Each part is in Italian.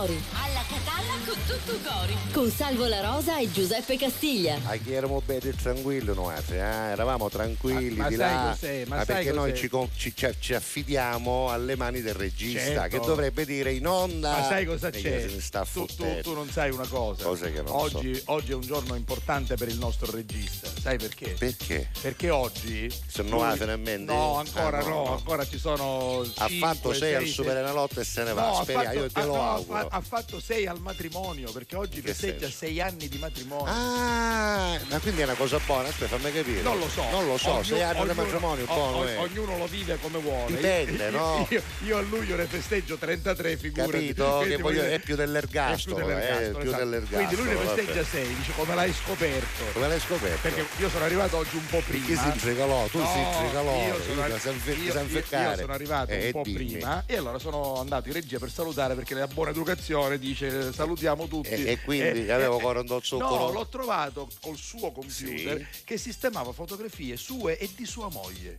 Gori. Alla Catalla con tutto Gori. Con Salvo La Rosa e Giuseppe Castiglia. A chi eravamo belli e tranquilli noi, eh? eravamo tranquilli Ma- ma di sai là, cos'è? Ma ma sai perché noi cos'è? ci, con- ci- ci- ci affidiamo alle mani del regista Certo. che dovrebbe dire in onda. Ma sai cosa c'è? Tu, tu- tu non sai una cosa. Che non oggi, oggi è un giorno importante per il nostro regista. Sai perché? Perché? Perché oggi. Se non va finalmente? No, ancora Ah, no, no, no. ancora ci sono. Ha cinque, fatto 6 al Superenalotto e se ne va. No, ha Speriamo, fatto, io te lo no, ha auguro. ha fatto 6 al matrimonio perché oggi festeggia senso? 6 anni di matrimonio. Ah, ma quindi è una cosa buona? Aspetta, fammi capire. Non lo so. Non lo so, Ognuno- 6 anni di ognuno- matrimonio, o- buono o- è. Ognuno lo vive come vuole. Dipende, Io- no? Io, io a luglio ne festeggio 33, figurati. Capito? Quindi Che voglio- è più dell'ergastolo, È più dell'ergastolo, è più esatto. dell'ergastolo, Quindi lui ne festeggia 6, dice come l'hai scoperto. Come l'hai scoperto? Perché io sono arrivato oggi un po' prima. Chi si intricalò? Tu No, si intricalò. Io sono, io- io- io arrivato Eh, un po' dimmi. prima e allora sono andato in regia per salutare perché la buona educazione dice salutiamo tutti. E- e quindi avevo ancora un zucchero? No, l'ho trovato col suo computer che sistemava fotografie sue e di sua moglie.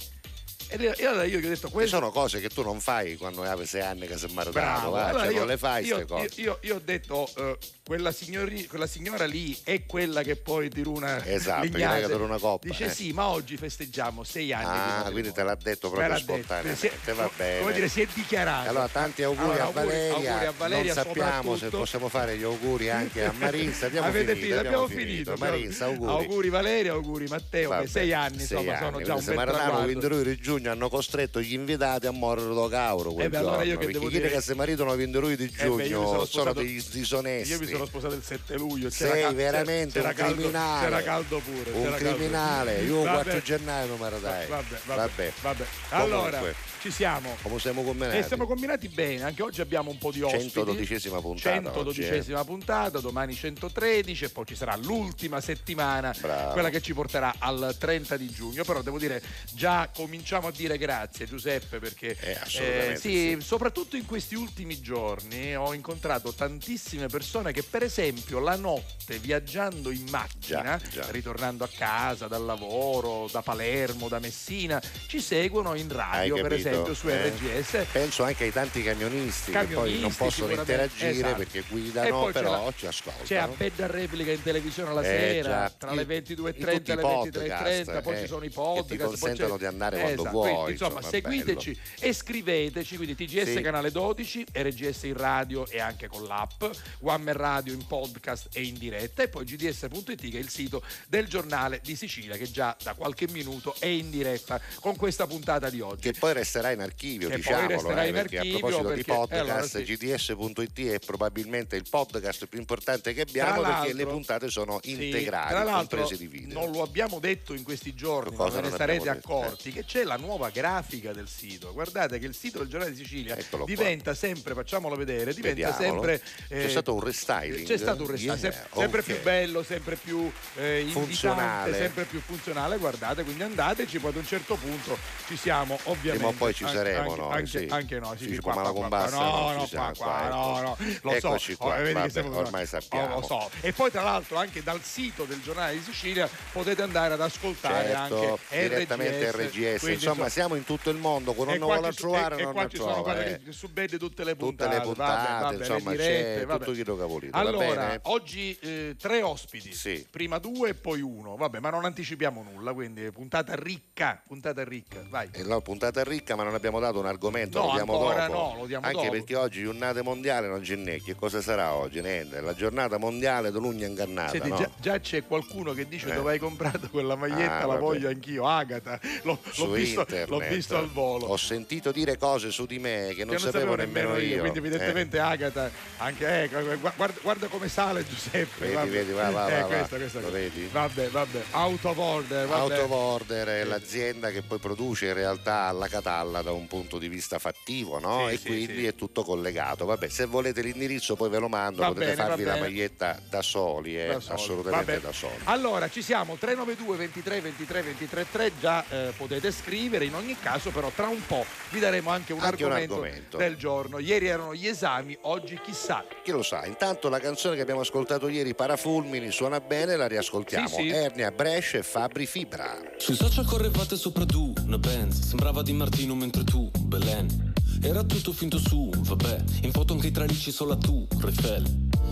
E e allora io gli ho detto Queste sono cose che tu non fai quando hai 6 anni che sei maritato, va? allora cioè, io, non le fai queste cose. io- io- io ho detto eh, quella, signori- quella signora lì è quella che poi tira una Esatto, quella che una coppa, Dice eh. sì, ma oggi festeggiamo sei anni Ah, quindi te l'ha detto proprio l'ha detto, spontaneamente, si è- va bene. Come dire, si è dichiarato. Allora, tanti auguri, Allora, a, auguri- Valeria. auguri a Valeria Non sappiamo se possiamo fare gli auguri anche a Marisa. Abbiamo Avete finito, finito, abbiamo finito. Marisa, auguri. Auguri Valeria, auguri Matteo, sei anni, sei insomma, sono anni, già un bel traguardo. 22 di giugno hanno costretto gli invitati a morire da cauro quel Eh beh, allora giorno, io che perché devo dire- che si maritano 22 di Eh beh, giugno io mi sono sono sposato- dei disonesti Io mi sono sposato il 7 luglio. Sei cal- veramente un caldo- criminale. C'era caldo pure. un caldo criminale pure. io il Vabbè. 4 gennaio non me la dai Vabbè, vabbè, Vabbè. vabbè. Allora, Comunque, ci siamo. come siamo combinati E siamo combinati bene, anche oggi abbiamo un po' di ospiti. 112esima puntata 112esima puntata, domani 113 e poi ci sarà l'ultima settimana, Bravo. quella che ci porterà al 30 di giugno. Però devo dire, già cominciamo a dire grazie Giuseppe perché Eh, assolutamente sì, sì. soprattutto in questi ultimi giorni ho incontrato tantissime persone che per esempio la notte viaggiando in macchina, Già, già. ritornando a casa dal lavoro, da Palermo, da Messina, ci seguono in radio per capito? Esempio su Eh? RGS. penso anche ai tanti camionisti, che poi non Camionisti, possono interagire Esatto. perché E guidano però la- ci ascoltano C'è a Bedda Replica in televisione alla Eh, sera, già. tra le i 22.30 e le tutti i 23.30, podcast, poi eh, ci sono i che ti podcast. consentono di andare quando Esatto, vuoi, quindi, insomma, seguiteci e scriveteci, quindi TGS Sì. canale 12, RGS in radio e anche con l'app, One Man Radio in podcast e in diretta e poi gds.it che è il sito del giornale di Sicilia che già da qualche minuto è in diretta con questa puntata di oggi. che poi resterà in archivio, Che diciamolo, eh, in perché archivio, a proposito di perché- podcast, allora sì. gds.it è probabilmente il podcast più importante che abbiamo perché le puntate sono Sì, integrali, tra l'altro, comprese di video. non lo abbiamo detto in questi giorni, ma ne sarete detto? accorti, che c'è la nuova grafica del sito. Guardate che il sito del giornale di Sicilia Eccolo qua. diventa sempre, facciamolo vedere, diventa Vediamolo. sempre. C'è stato un restyling? C'è stato un restyling, Yeah, sem- sempre ok. più bello, sempre più eh, Funzionale. sempre più funzionale. Guardate, quindi andateci, poi ad un certo punto ci siamo, ovviamente. Poi ci saremo anche, noi, anche, sì. anche noi. Sì, Sì, qua, come la qua, qua, combassa, No, no, no, qua, qua, qua, no, no. Lo Eccoci so, qua, oh, vabbè, siamo- ormai sappiamo. Oh, lo so. E poi tra l'altro anche dal sito del giornale di Sicilia potete andare ad ascoltare Certo, anche direttamente RGS, Quindi, insomma siamo in tutto il mondo, con e non qua vuole trovare e- non qua sono trova, eh. su Bede tutte le Tutte puntate, le puntate, vabbè, insomma, dirette, c'è tutto chi lo cavolito, Allora, oggi eh, tre ospiti, prima due e poi uno, vabbè, ma non anticipiamo nulla, quindi puntata ricca, puntata ricca, vai. E la puntata ricca, ma non abbiamo dato un argomento, No, lo diamo ancora dopo. no, lo diamo Anche dopo. perché oggi giornata mondiale non c'è né. Che cosa sarà oggi? Niente, la giornata mondiale dell'ugna ingannata. Senti, no? già, già c'è qualcuno che dice Eh. dove hai comprato quella maglietta, Ah, la vabbè. voglio anch'io, Agata, l'ho, Su l'ho visto, internet. l'ho visto al volo. Ho sentito dire cose su di me che non, che sapevo nemmeno io. quindi Eh. evidentemente Agata anche gu- guarda, guarda come sale Giuseppe Vedi, vabbè. vedi, va, va, Eh, va, questa, questa, Lo vedi? vabbè vabbè out of order vabbè. Autovorder è l'azienda che poi produce in realtà la Catalla da un punto di vista fattivo, no? Sì, e sì, quindi sì. è tutto collegato. Vabbè, se volete l'indirizzo poi ve lo mando, Va potete bene, farvi la maglietta da soli, eh, Da soli. assolutamente Vabbè. da soli. Allora ci siamo 392 23 23 23 3 già eh, potete scrivere in ogni caso però tra un po' vi daremo anche un, Anche un argomento, argomento. del giorno ieri erano gli esami oggi chissà Chi lo sa? Intanto la canzone che abbiamo ascoltato ieri, Parafulmini, suona bene, la riascoltiamo. Sì, sì. Ernia, Brescia e Fabri Fibra. Sui social correvate sopra tu, una Benz Sembrava di Martino mentre tu, Belen Era tutto finto su, vabbè, in foto anche i tralicci solo tu, Eiffel.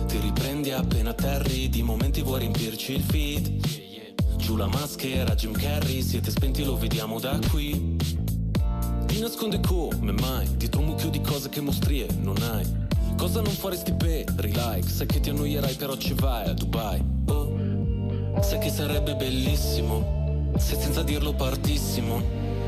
Ti riprendi appena terri, di momenti vuoi riempirci il feed. Giù la maschera, Jim Carrey, siete spenti, lo vediamo da qui. Ti nasconde come mai, dietro un mucchio di cose che mostrie non hai. Cosa non faresti per like? Sai che ti annoierai però ci vai a Dubai. Oh, sai che sarebbe bellissimo, se senza dirlo partissimo.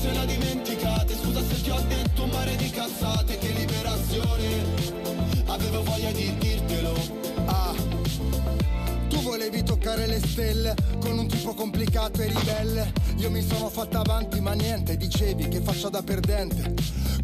Le ho dimenticate Scusa se ti ho detto un mare di cazzate Che liberazione Avevo voglia di dirtelo Ah, tu volevi toccare le stelle con un tipo complicato e ribelle. Io mi sono fatta avanti, ma niente, dicevi che faccia da perdente.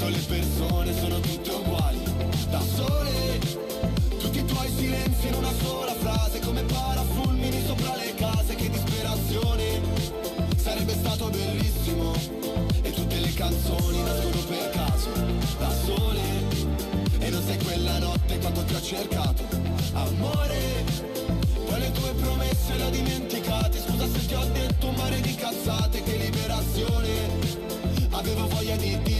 Tanto le persone sono tutte uguali Da sole. Tutti i tuoi silenzi in una sola frase Come parafulmini sopra le case Che disperazione. Sarebbe stato bellissimo E tutte le canzoni nascono per caso Da sole. E non sai quella notte quanto ti ho cercato Amore. Poi le tue promesse le ho dimenticate Scusa se ti ho detto un mare di cazzate Che liberazione. Avevo voglia di dirtelo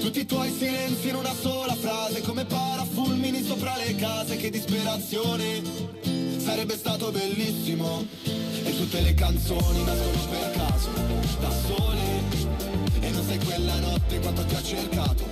Tutti i tuoi silenzi in una sola frase, come parafulmini sopra le case, che disperazione. Sarebbe stato bellissimo, e tutte le canzoni nascono per caso, da sole. E non sai quella notte quanto ti ho cercato,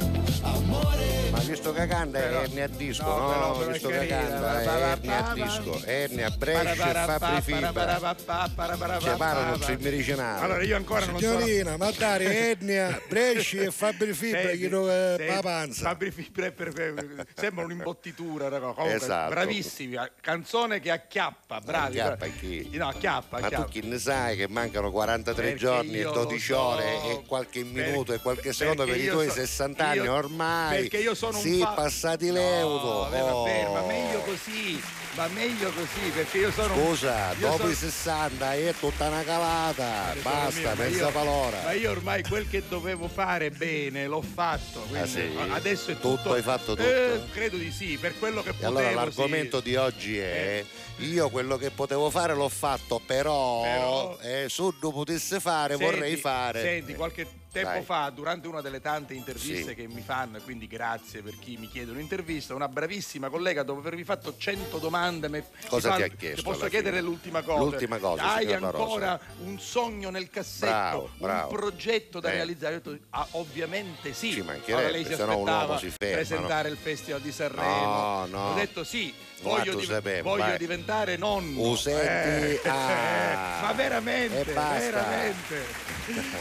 amore. Ma visto che canta è ernia a disco, no, no? però- però visto che canta è ernia a disco, ernia, Para- Brescia e Fabri Fibra. pa- sui medicinali. Allora io ancora non sono Signorina, ma dare etnia, Bresci e Fabri Fibra, gli do eh, la panza. Fabri Fibra è per- per- sembra un'imbottitura. Comunque, Esatto. bravissimi, canzone che acchiappa, bravi. Acchiappa chi? No, acchiappa, Ma tu acchiappa. chi ne sai che mancano 43 Perché giorni e io 12 lo so, ore e qualche per- minuto e qualche secondo per i tuoi so- 60 anni io- ormai. perché io sono un sì, fa- passati No, l'euro. vabbè, vabbè, Oh. ma meglio così, ma meglio così, perché io sono un- Scusa, io dopo sono- i 60 è tutta una calata. Tesoro Basta, mezza palora. Ma io ormai quel che dovevo fare bene l'ho fatto. quindi Ah, sì? Adesso è Tutto tutto. hai fatto tutto? Eh, credo di sì, per quello che E potevo. allora l'argomento sì. di oggi è io quello che potevo fare l'ho fatto, però, Però- eh, se tu potessi fare Senti, vorrei fare. Senti, qualche tempo Dai. fa, durante una delle tante interviste Sì. che mi fanno, e quindi grazie per chi mi chiede un'intervista, una bravissima collega, dopo avervi fatto 100 domande, mi- Cosa mi ti fa- ha chiesto Posso chiedere fine? l'ultima cosa? L'ultima cosa, Hai ancora un sogno nel cassetto, Bravo, bravo. un progetto da Eh. realizzare? Io ho detto, "Ah, ovviamente sì. Ci Allora lei si no aspettava uomo si ferma, presentare il Festival di Sanremo. No, no. Ho detto sì. Voglio, div- sapevi, voglio vai. diventare nonno. Senti, Eh, ah. ma veramente, veramente.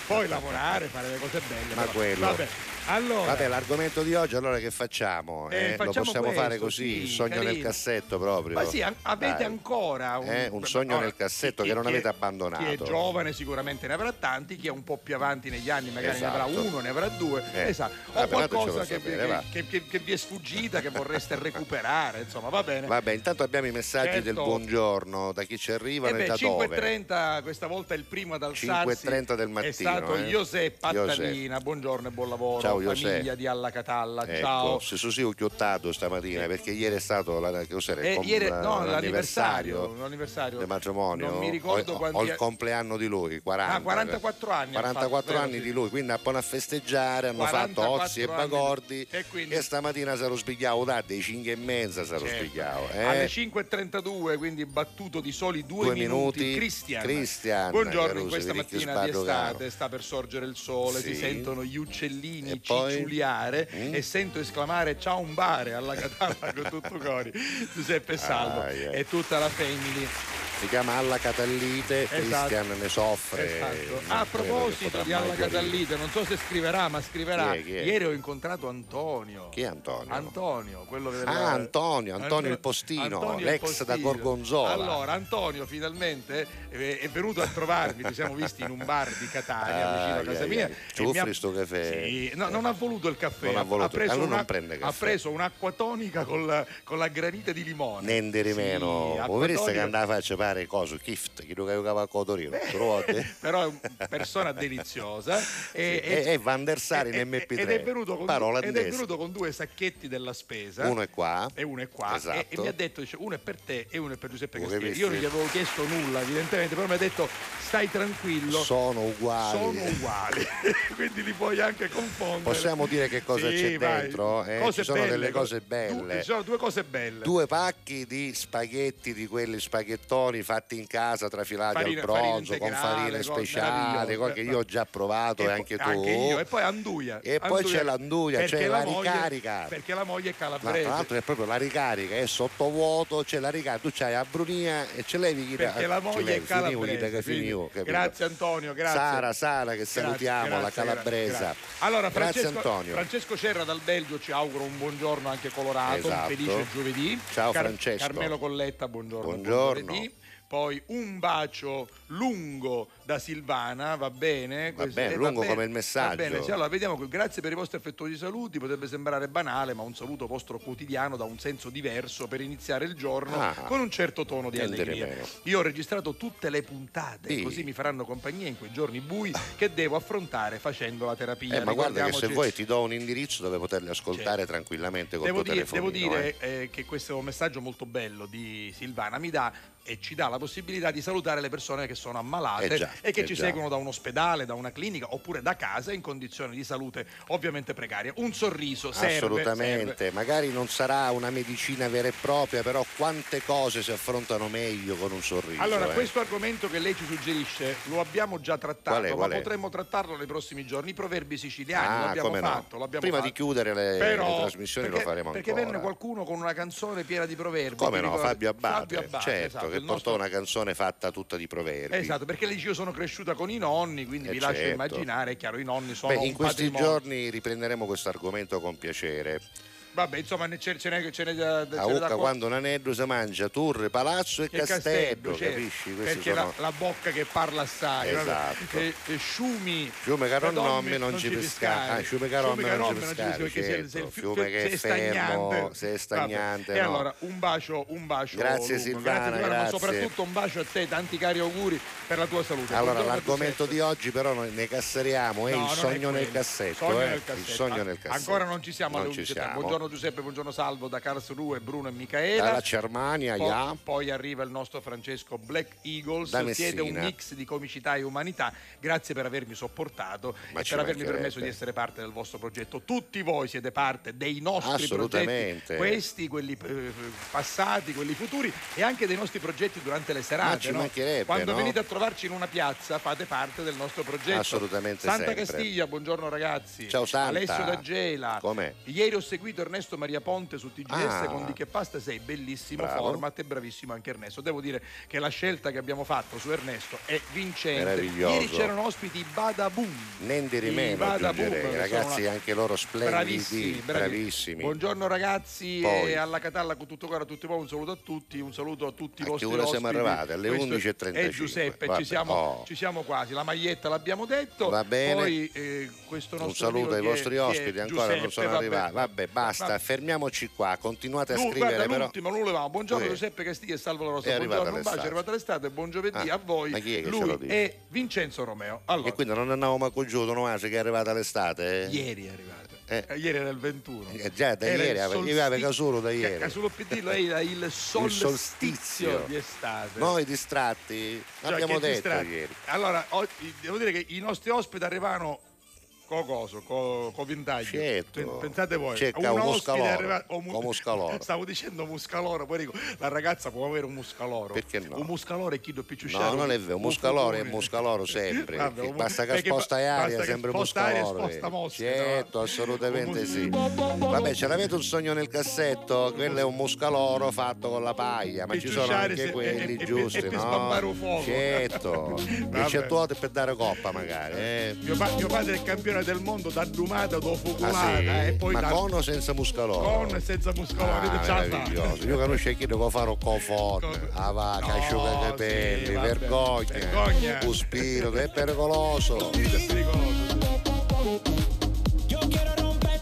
Poi lavorare, fare le cose belle. Ma però. quello. Vabbè, allora. Vabbè, l'argomento di oggi allora che facciamo? Eh, Eh, Lo facciamo possiamo questo, fare così, sì, il sogno nel carino. cassetto proprio. Ma sì, avete Dai. ancora un, Eh, un sogno Ora, nel cassetto chi- che non avete abbandonato. Chi è giovane sicuramente ne avrà tanti, chi è un po' più avanti negli anni magari ne avrà Esatto. uno, ne avrà due, Eh. esatto. o Vabbè, qualcosa che, sapere, che- che- che- vi è sfuggita, che vorreste recuperare, insomma, va bene. Vabbè, intanto abbiamo i messaggi Certo. del buongiorno, da chi ci Eh arrivano e beh, da dove? 5.30 questa volta è il primo ad alzarsi 5.30 del mattino, è stato eh. Giuseppe Battalina, buongiorno e buon lavoro. Ciao, famiglia di Alla Catalla, Ecco, ciao. se sono sì chiuttato stamattina perché ieri è stato la, cos'era, Eh, ieri- no, l'anniversario l'anniversario, del matrimonio Non mi ricordo o, quanti o il compleanno di lui 40 Ah, 44 anni ha 44 fatto, anni vero, di lui quindi appena a festeggiare hanno fatto 44 ozzi e bagordi E quindi- e stamattina sarò spigliato da dei 5 e mezza sarò Certo. spigliato Alle eh? 5.32, quindi battuto di soli due, Due minuti. Cristian. Cristian, Buongiorno, in Caruso, questa di Ricchio mattina di estate sta per sorgere il sole, si Sì. sentono gli uccellini Poi? cicciuliare Mm. e sento esclamare ciao un bare alla Catalla con tutto cori. Giuseppe Salvo Ah, yeah. e tutta la family. si chiama Alla Catallite Esatto. Cristian ne soffre Esatto. a proposito di Alla. Catallite, non so se scriverà, ma scriverà. Chi è, chi è? Ieri ho incontrato Antonio. chi è Antonio? Antonio, quello del Ah, Antonio, Antonio il postino, Antonio il l'ex da postino. Gorgonzola. Allora, Antonio finalmente è venuto a trovarmi, ci siamo visti in un bar di Catania Ah, vicino a casa ai, mia. e Ci mi offri ha- sto caffè? Sì, no, non ha voluto il caffè, ha voluto. ha preso, non una- prende caffè. ha preso un'acqua tonica con la, con la granita di limone. Niente di Sì, meno, voi vedete che andava a faccia pare coso, Kift, chi lo giocava a Cotorino, però è una persona deliziosa e, e- e Van der Sar in e- MP3. ed è, venuto con, ed è venuto con due sacchetti della spesa Uno è qua. e uno è qua Esatto. e, e mi ha detto dice, uno è per te e uno è per Giuseppe visti? io non gli avevo chiesto nulla evidentemente però mi ha detto stai tranquillo Sono uguali. sono uguali quindi li puoi anche confondere Possiamo dire che cosa Sì, c'è vai. dentro? Eh, Cose ci sono belle, delle co- cose belle. due- ci sono due cose belle Due pacchi di spaghetti di quelli spaghettoni fatti in casa, trafilati Farina- al farina bronzo, con speciali, meravigliose. cose che io ho già provato e, po- anche tu. anche io e poi Anduia E poi c'è l'Anduia, perché c'è la moglie- ricarica. perché la moglie è Ma calabrese tra l'altro è proprio la ricarica, è sottovuoto, c'è la ricarica, tu c'hai la brunia e ce levi chi perché la moglie è calabrese che quindi- finivo, capito? grazie Antonio grazie Sara, Sara che Grazie, salutiamo, la grazie, calabresa. grazie. Allora, Grazie Francesco, Antonio. Francesco Cerra dal Belgio ci auguro un buongiorno anche colorato, Esatto. un felice giovedì. Ciao, Francesco. Carmelo Colletta, buongiorno. buon Buongiorno. Poi un bacio lungo da Silvana, va bene? Va bene, eh, lungo bene, come il messaggio. Va bene, sì, allora vediamo, grazie per i vostri affettuosi saluti, potrebbe sembrare banale, ma un saluto vostro quotidiano da un senso diverso per iniziare il giorno Ah. con un certo tono di allegria. meno. Io ho registrato tutte le puntate, Sì. così mi faranno compagnia in quei giorni bui che devo affrontare facendo la terapia. Eh, ma guarda che se vuoi ti do un indirizzo dove poterli ascoltare tranquillamente col Devo tuo dire, devo dire eh. eh, che questo messaggio molto bello di Silvana mi dà e ci dà la possibilità di salutare le persone che sono ammalate Eh già, e che eh ci già. seguono da un ospedale, da una clinica oppure da casa in condizioni di salute ovviamente precarie. Un sorriso serve. Assolutamente, serve. magari non sarà una medicina vera e propria, però quante cose si affrontano meglio con un sorriso. Allora, eh. questo argomento che lei ci suggerisce lo abbiamo già trattato, Qual è, qual ma potremmo trattarlo nei prossimi giorni. I proverbi siciliani Ah, l'abbiamo come no. fatto. l'abbiamo Prima fatto. di chiudere le, Però, le trasmissioni perché, lo faremo perché ancora. venne qualcuno con una canzone piena di proverbi. Come no, ricordi? Fabio Abbate, Fabio Abbate, certo, esatto, che il portò nostro- una canzone fatta tutta di proverbi. Esatto, perché lei dice io sono cresciuta con i nonni, quindi Eh, vi lascio certo. immaginare, è chiaro, i nonni sono Beh, in questi patrimonio. giorni riprenderemo questo argomento con piacere. Vabbè, insomma, ce, ce n'è, ce n'è da, ce A da Ucca qua- quando un aneddo si mangia torre, palazzo e che castello, certo, capisci? Questi perché sono... la, la bocca che parla assai. Esatto. e, e sciumi Fiume che non non ci pescare. Ah, fiume Fiume non ci pescare, perché se- se certo. il fi- Fiume che è fermo, se è stagnante. E no. allora un bacio, un bacio Grazie, lungo. Silvana, grazie, Silvana, grazie. ma soprattutto un bacio a te, tanti cari auguri per la tua salute. Allora, Buongiorno l'argomento di oggi però noi ne casseriamo, è No, il sogno nel cassetto. Eh? Il sogno nel cassetto. Ancora non ci siamo alle Non ci 11.30. siamo. Buongiorno Giuseppe, buongiorno Salvo da Karlsruhe, Bruno e Michaela. Dalla Germania, Poi, ja. poi arriva il nostro Francesco Black Eagles. Siete un mix di comicità e umanità. Grazie per avermi sopportato Ma e per avermi permesso di essere parte del vostro progetto. Tutti voi siete parte dei nostri progetti, questi, quelli eh, passati, quelli futuri e anche dei nostri progetti durante le serate. No? Quando no? venite a trovarci in una piazza fate parte del nostro progetto. Assolutamente Santa sempre. Castiglia, buongiorno ragazzi. Ciao, Santa. Alessio da Gela. Com'è? Ieri ho seguito Ernesto Maria Ponte su TGS Ah. con Di che pasta sei bellissimo Bravo. format e bravissimo anche Ernesto. Devo dire che la scelta che abbiamo fatto su Ernesto è vincente. Ieri c'erano ospiti Badaboom. Niente di meno aggiungerei, sono ragazzi una- anche loro splendidi, Bravissimi, bravi- bravissimi. Buongiorno ragazzi Poi. e alla Catalla con tutto cuore a tutti voi, un saluto a tutti, un saluto a tutti i A vostri che ora siamo ospiti. arrivati? Alle Questo 11.35. E Giuseppe, ci siamo, oh. ci siamo quasi, la maglietta l'abbiamo detto. Va bene. Poi eh, questo Un saluto ai vostri ospiti, ancora non Giuseppe, sono vabbè. arrivati. Vabbè, basta. Basta, fermiamoci qua, continuate a Lu- scrivere guarda, però. l'ultimo, non levamo. Buongiorno Sì. Giuseppe Castiglia e Salvo La Rosa. Arrivata Buongiorno, un bacio, è l'estate. arrivata l'estate, buon giovedì Ah, a voi. ma chi è che ce Lui lo dice? è Vincenzo Romeo. Allora, E quindi non andavamo a giù, non è che è arrivata l'estate? eh? ieri è arrivato. Eh. Eh, Ieri era il 21. Eh, già da Era ieri, il avevo solsti- Casolo da ieri. Casulo PD era il solstizio, solstizio. di estate. Noi distratti, Cioè, abbiamo che detto distratti. ieri. Allora, devo dire che i nostri ospiti arrivano co coso, co, co. Certo. Pen- Pensate voi, Cerca un un ospite muscaloro, arriva- o mu- un muscaloro. Stavo dicendo muscaloro, poi dico, la ragazza può avere un muscaloro. Perché no? Un muscaloro è chi do più No, non è vero, muscaloro è muscaloro sempre. Vabbè, Che un- basta che sposta aria, che sempre sposta aria muscaloro. sposta mosche, certo, no? assolutamente Un sì. Vabbè, ce l'avete un sogno nel cassetto? Quello è un muscaloro fatto con la paglia, ma ci sono anche quelli e- giusti, e per no? un. Certo. Vabbè. Dice tu per dare coppa magari, eh? Mio, pa- mio padre è campione del mondo da Dumata, da Fuculata Ah, sì? e poi ma da con o senza muscaloro? con e senza muscolari. Ah, meraviglioso. Io conosco chi devo fare un cofone, Co- ah va, No, che asciuga i capelli, sì, vergogna, Vergogna. un spirito, è pericoloso. Spirito è pericoloso. Yo quiero romper.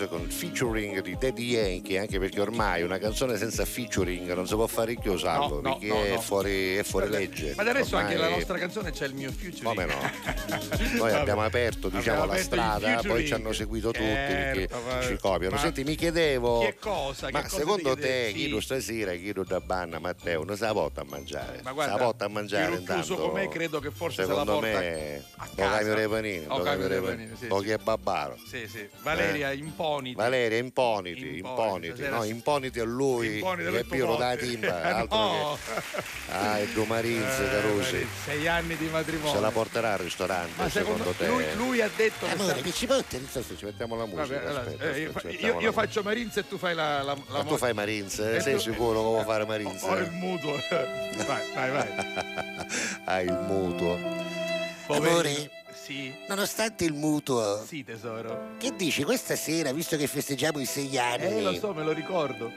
Eyed Peas con il featuring di Daddy Yankee, anche perché ormai una canzone senza featuring non si può fare più salvo, No, perché no, è, no. Fuori, è fuori legge. Ma del resto anche la Ormai- nostra canzone c'è il mio future. Come no? Noi abbiamo aperto diciamo, la strada, poi ci hanno seguito tutti perché Certo, ma- ci copiano. ma- Senti, mi chiedevo, Che cosa? Che ma cosa secondo te, chi Sì. lo stasera, chi da banna, Matteo, non se la porta a mangiare? Ma guarda, se la porta a mangiare intanto. come credo che forse se la secondo porta me, a casa. panini, panini, sì, sì. che è babbaro. Sì, sì. Valeria, imponiti. Valeria, imponiti, Imponiti, imponiti, stasera no, imponiti a lui, Imponiti che Piro da timba, Eh, altro no. che... Ah, e due Marinze, Eh, Carusi. Sei anni di matrimonio. Se la porterà al ristorante, Ma secondo, te? lui, lui ha detto che Amore, sta- che ci porti? Ci mettiamo la musica. Vabbè, allora, aspetta, eh, io, aspetta, io- io la faccio Marines e tu fai la, la, la Ma tu fai Marinze? E Sei tu- sicuro che vuoi fare Marinze? Ho il mutuo. vai, vai, vai. Hai il mutuo. Poverino. Amore, Sì. Nonostante il mutuo, Sì, tesoro. che dici questa sera, visto che festeggiamo i sei anni, Eh, lo so, me lo ricordo.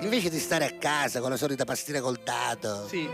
invece di stare a casa con la solita pastina col dado, Sì,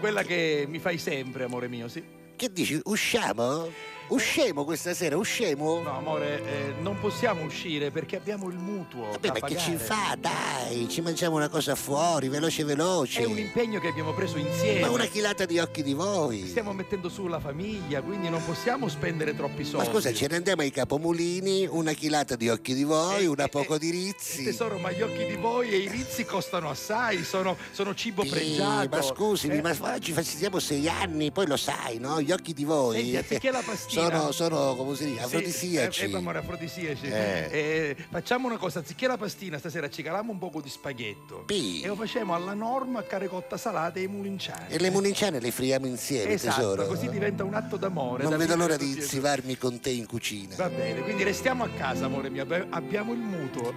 quella che mi fai sempre, amore mio, sì. che dici, usciamo? Usciamo questa sera, usciamo? No, amore, eh, non possiamo uscire perché abbiamo il mutuo. Vabbè, da ma che ci pagare. fa? Dai, ci mangiamo una cosa fuori, veloce veloce. È un impegno che abbiamo preso insieme. Ma una chilata di occhi di voi. Stiamo mettendo su la famiglia, quindi non possiamo spendere troppi Ma soldi. scusa, ce ne andiamo ai capomulini, una chilata di occhi di voi, Eh, una eh, poco eh, di rizzi. Tesoro, ma gli occhi di voi e i rizzi costano assai, sono, sono cibo Sì, pregiato. ma scusami, Eh, ma oggi festeggiamo sei anni, poi lo sai, no? Gli occhi di voi Senti, anziché la pastina- sono, sono come si dice, Sì, afrodisiaci. Eh, eh, afrodisiaci. Eh. Eh, facciamo una cosa, anziché la pastina, stasera ci caliamo un poco di spaghetto. Sì. E lo facciamo alla norma, caricotta salata e i mulinciani. E le mulinciane le friamo insieme, Esatto, tesoro. così diventa un atto d'amore. Non da vedo l'ora di zivarmi con te in cucina. Va bene, quindi restiamo a casa, amore mio. abbi- Abbiamo il mutuo.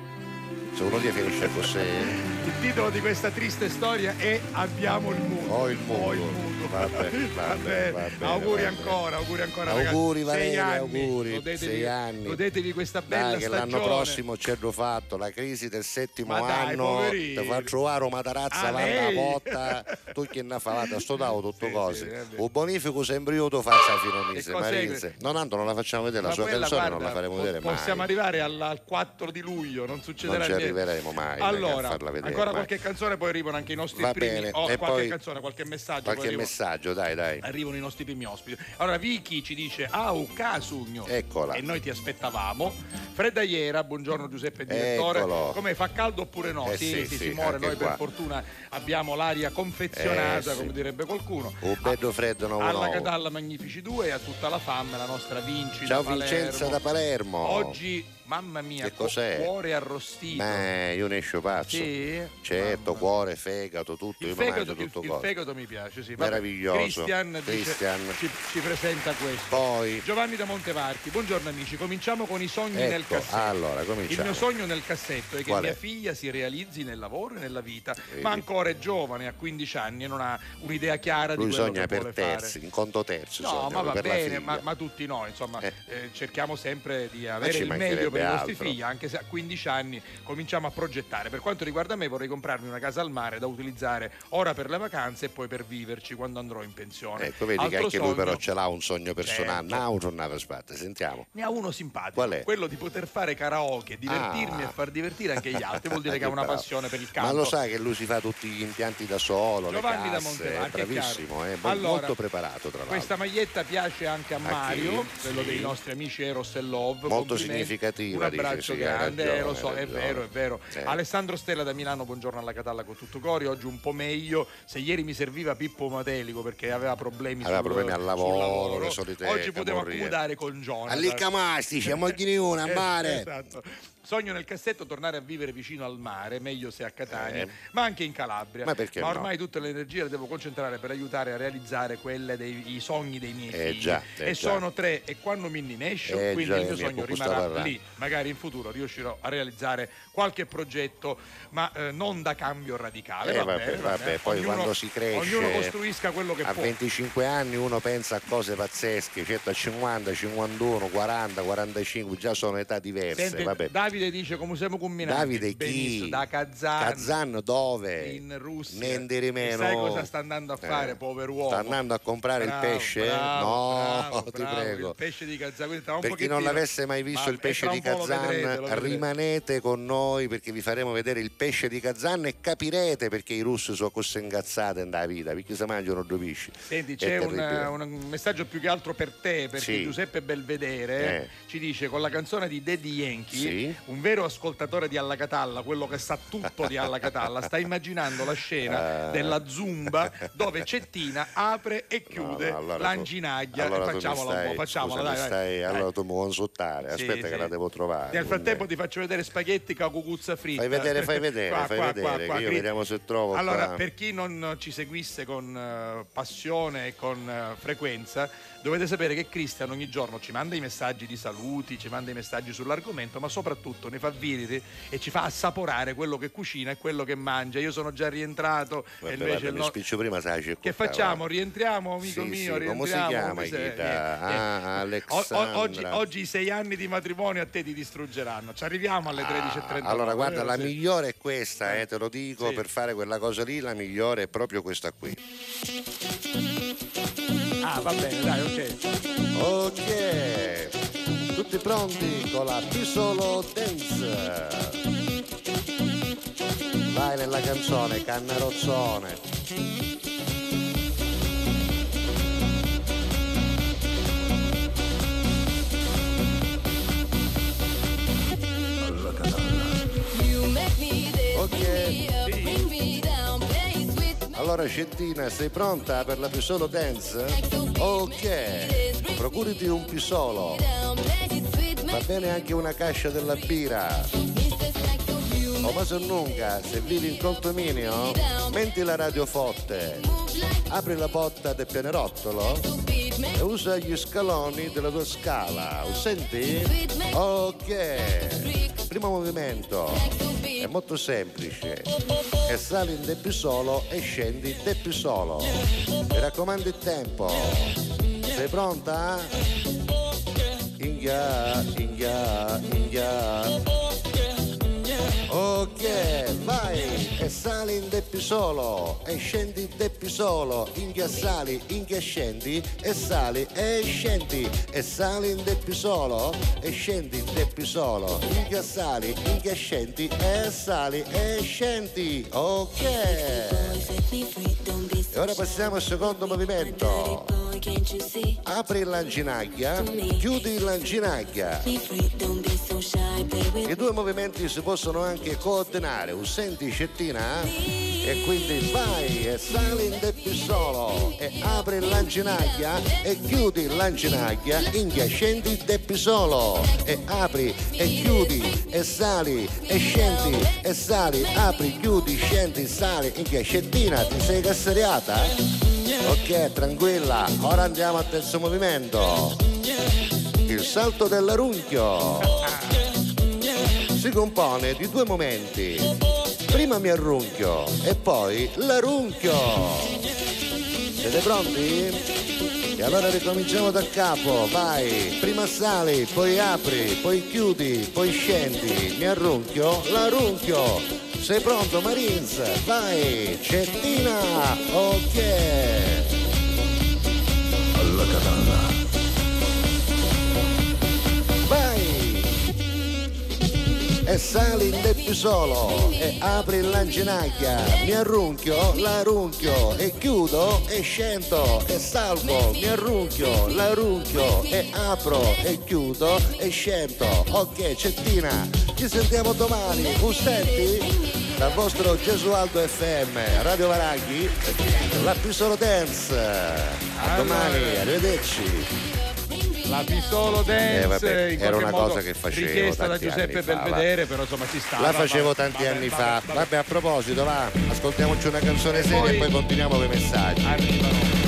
Se uno dia finisce così. Il titolo di questa triste storia è Abbiamo il mutuo. Ho il mutuo. Ho il mutuo. Va bene, va bene, va bene, auguri va bene. ancora, auguri ancora Auguri, Valeria, anni. auguri, Godetevi, sei anni. godetevi questa bella Dai, che l'anno stagione. prossimo c'è già fatto la crisi del settimo Ma dai, anno. poverino. Ti fa trovare una tarazza Ah, alla lei? botta. Tu che ne fatto? Sto davo tutto Sì, cose. sì. Un bonifico sempre io lo faccio a cos'è Marinze. Non tanto non la facciamo vedere, la Ma sua canzone guarda, non la faremo vedere mai. Possiamo arrivare al 4 di luglio, non succederà ci niente. Arriveremo mai, Allora, a farla vedere, ancora mai. qualche canzone, poi arrivano anche i nostri Va primi. bene, oh, e qualche poi- canzone, qualche messaggio. Qualche arrivano- messaggio, dai, dai. Arrivano i nostri primi ospiti. Allora, Vicky ci dice: Au, Casugno. Eccola. E noi ti aspettavamo. Fredda Iera, buongiorno Giuseppe Direttore. Eccolo. Come fa caldo oppure no? Eh sì, sì, sì, sì, si muore. Noi per qua. fortuna abbiamo l'aria confezionata, Eh, sì. come direbbe qualcuno. Un bello freddo nuovo Alla. Catalla Magnifici 2 e a tutta la fam, la nostra Vinci Ciao da. Vincenza da Palermo. Oggi, mamma mia, Che cos'è? cuore arrostito. Beh, io ne esco pazzo. Sì? Certo, Mamma. cuore, fegato, tutto, Il io fegato, il, tutto il cose. fegato mi piace, sì. Meraviglioso. Christian, dice- ci, ci presenta questo. Poi, Giovanni da Montevarchi, buongiorno amici, cominciamo con i sogni nel ecco, cassetto. allora, Il cominciamo. mio sogno nel cassetto è che Qual mia è? figlia si realizzi nel lavoro e nella vita, Vedi? ma ancora è giovane, ha 15 anni e non ha un'idea chiara Lui di quello sogna che per vuole terzi, fare. in conto terzi. No, ma va bene, ma, ma tutti noi, insomma, Eh. eh, cerchiamo sempre di avere ci il meglio per i nostri altro. figli, anche se a 15 anni cominciamo a progettare. Per quanto riguarda me, vorrei comprarmi una casa al mare da utilizzare ora per le vacanze e poi per viverci quando andrò in pensione. Ecco, vedi che Altro anche lui sogno- però ce l'ha un sogno personale. Certo. No, un giornata spazio, sentiamo. Ne ha uno simpatico, Qual è? quello di poter fare karaoke, divertirmi Ah. e far divertire anche gli altri. Vuol dire che ha una Bravo. passione per il canto. Ma lo sai che lui si fa tutti gli impianti da solo, Giovanni le da casse, Montevarchi, è bravissimo, mo- Allora, molto preparato tra l'altro. Questa maglietta piace anche a Mario, chi? quello dei nostri amici Eros e Love. Molto Complimenti. Significativa, Un dice, abbraccio hai grande, ragione, lo so, è vero, è vero. Eh. Alessandro Stella da Milano, buongiorno alla Catalla con tutto cori. Oggi un po' meglio. Se ieri mi serviva Pippo Matelico perché aveva problemi, Aveva sul, problemi al lavoro, lavoro, solite Oggi potevo accomodare con Jonathan. A moglie una, a mare. Esatto. Sogno nel cassetto tornare a vivere vicino al mare, meglio se a Catania, Eh. ma anche in Calabria. Ma no? ormai tutte le energie le devo concentrare per aiutare a realizzare quelle dei i sogni dei miei Eh figli. già, eh e già. sono tre e quando mi innescio, Eh quindi già, il mio eh, sogno rimarrà lì. Magari in futuro riuscirò a realizzare qualche progetto, ma eh, non da cambio radicale. Eh, va vabbè, vabbè, bene. poi Ognuno- quando si cresce, Ognuno costruisca quello che A può. 25 anni uno pensa a cose pazzesche, certo a 50, 51, 40, 45, già sono età diverse. Senti, vabbè. Davide dice come siamo combinati. Davide chi? Benissimo, da Kazan. Kazan dove? in Russia. Niente di meno. sai cosa sta andando a fare, Eh, poveruomo? Sta andando a comprare Bravo, il pesce? bravo, no, bravo, ti prego. Il pesce di Kazan. Per chi non l'avesse mai visto il pesce di Kazan, vedrete, rimanete con noi perché vi faremo vedere il pesce di Kazan e capirete perché i russi sono così ingazzati nella vita, perché si mangiano due pesci. Senti, c'è un, terribile. un messaggio più che altro per te, perché Sì. Giuseppe Belvedere Eh. ci dice con la canzone di Daddy Yankee, Sì. Un vero ascoltatore di Alla Catalla, quello che sa tutto di Alla Catalla, sta immaginando la scena Ah. della Zumba dove Cettina apre e chiude No, no, allora l'anginaglia. allora tu mi facciamola stai- un po', facciamola, scusami, dai, stai- dai. allora tu mi vuoi insultare. Sì, Aspetta che sì. la devo trovare. Nel frattempo ti faccio vedere spaghetti con cucuzza fritta. Fai vedere, fai vedere, Qua, fai qua, vedere, qua, io vediamo se trovo Allora, per chi non ci seguisse con eh, passione e con eh, frequenza, dovete sapere che Cristian ogni giorno ci manda i messaggi di saluti, ci manda i messaggi sull'argomento, ma soprattutto ne fa visite e ci fa assaporare quello che cucina e quello che mangia. Io sono già rientrato e Vabbè, invece guarda, no- spiccio prima, sai, che facciamo? Rientriamo, amico Sì, mio, sì, come si chiama, Ghita? niente. Ah, O- o- Alexandra. oggi, oggi i sei anni di matrimonio a te ti distruggeranno. Ci arriviamo alle 13.30. Ah, Allora, guarda, la Sì. migliore è questa, eh, te lo dico, Sì. per fare quella cosa lì, la migliore è proprio questa qui. Ah, va bene, dai, ok. Ok, tutti pronti con la Pisolo Dance. Vai nella canzone, cannarozzone. Ok. bring Allora Cettina, sei pronta per la Pisolo Dance? Ok, procuriti un pisolo. Va bene anche una cascia della birra. O ma se se vivi in condominio, metti la radio forte. Apri la porta del pianerottolo e usa gli scaloni della tua scala. Senti? Ok. Primo movimento. È molto semplice. E sali in depisolo e scendi in depisolo. Mi raccomando il tempo. Sei pronta? Inghia, inghia, inghia. Ok, vai e sali in depisolo e scendi in depisolo, inghia sali, inghia scendi e sali e scendi e sali in depisolo e scendi in depisolo, inghia sali, inghia scendi e sali e scendi. Ok. E ora passiamo al secondo movimento. Apri la ginaglia, chiudi la ginaglia. I due movimenti si possono anche coordinare, un senti cettina? E quindi vai e sali in depisolo e apri la ginaglia e chiudi la ginaglia, inghia scendi depisolo e apri e chiudi e sali e scendi e sali, apri, chiudi, scendi, sali, inghia scettina, ti sei casseriata? Ok, tranquilla, ora andiamo al terzo movimento. Il salto dell'arunchio si compone di due momenti. Prima mi arrunchio e poi l'arunchio. Siete pronti? E allora ricominciamo da capo, vai. Prima sali, poi apri, poi chiudi, poi scendi. Mi arrunchio, l'arunchio. Sei pronto Marines? Vai, Cettina, ok. Alla katana. E sali in depisolo e apri la ginaglia, mi arrunchio, l'arunchio e chiudo e scendo e salgo, mi arrunchio, l'arunchio e apro e chiudo e scendo. Ok, Cettina, ci sentiamo domani, Ustetti? Dal vostro Gesualdo FM, Radio Varaghi, la Pisolo Dance. A domani, arrivederci. La Pisolo Dance Eh, vabbè, era una cosa che facevo richiesta da Giuseppe fa, Belvedere, però insomma si sta. La facevo tanti anni fa. Vabbè, a proposito, va, ascoltiamoci una canzone seria e poi continuiamo con i messaggi. Arrivano.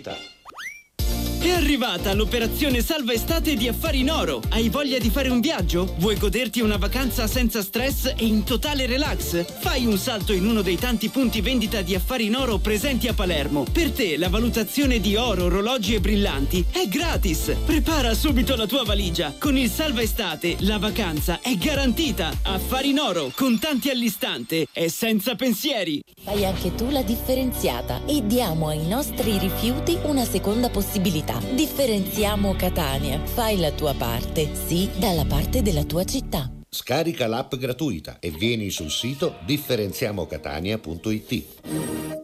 Pubblicità. Arrivata l'operazione Salva Estate di Affari in Oro. Hai voglia di fare un viaggio? Vuoi goderti una vacanza senza stress e in totale relax? Fai un salto in uno dei tanti punti vendita di Affari in Oro presenti a Palermo. Per te la valutazione di oro, orologi e brillanti è gratis. Prepara subito la tua valigia. Con il Salva Estate la vacanza è garantita. Affari in Oro, contanti all'istante e senza pensieri. Fai anche tu la differenziata e diamo ai nostri rifiuti una seconda possibilità. Differenziamo Catania. Fai la tua parte, sì, dalla parte della tua città. Scarica l'app gratuita e vieni sul sito differenziamocatania.it.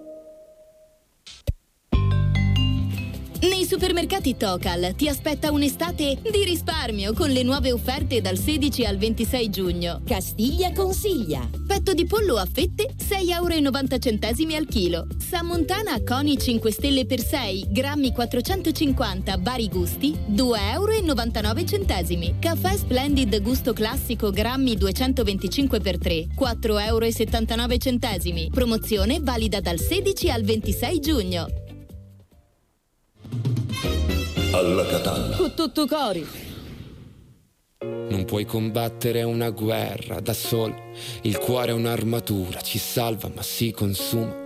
Supermercati Tocal ti aspetta un'estate di risparmio con le nuove offerte dal 16 al 26 giugno. Castiglia consiglia. Petto di pollo a fette 6,90 euro al chilo. Sammontana Coni 5 stelle per 6, grammi 450, vari gusti 2,99 euro. Caffè Splendid gusto classico, grammi 225 per 3, 4,79 euro. Promozione valida dal 16 al 26 giugno. Alla. Con tutto cori. Non puoi combattere una guerra da solo, il cuore è un'armatura, ci salva ma si consuma.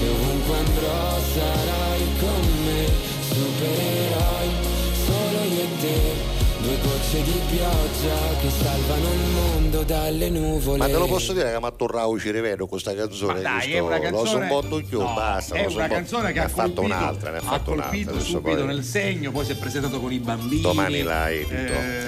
e ovunque andrò sarai con me, supereroi gocce di pioggia che salvano il mondo dalle nuvole. Ma te lo posso dire che Matturrao ci rivedo con questa canzone? Ma dai, giusto? è una canzone- Lo so un po' tu più, No, basta. è una canzone che ha fatto colpito- un'altra, ne ha ha fatto un'altra. colpito adesso subito poi- nel segno, poi si è presentato con i bambini. Domani la evito.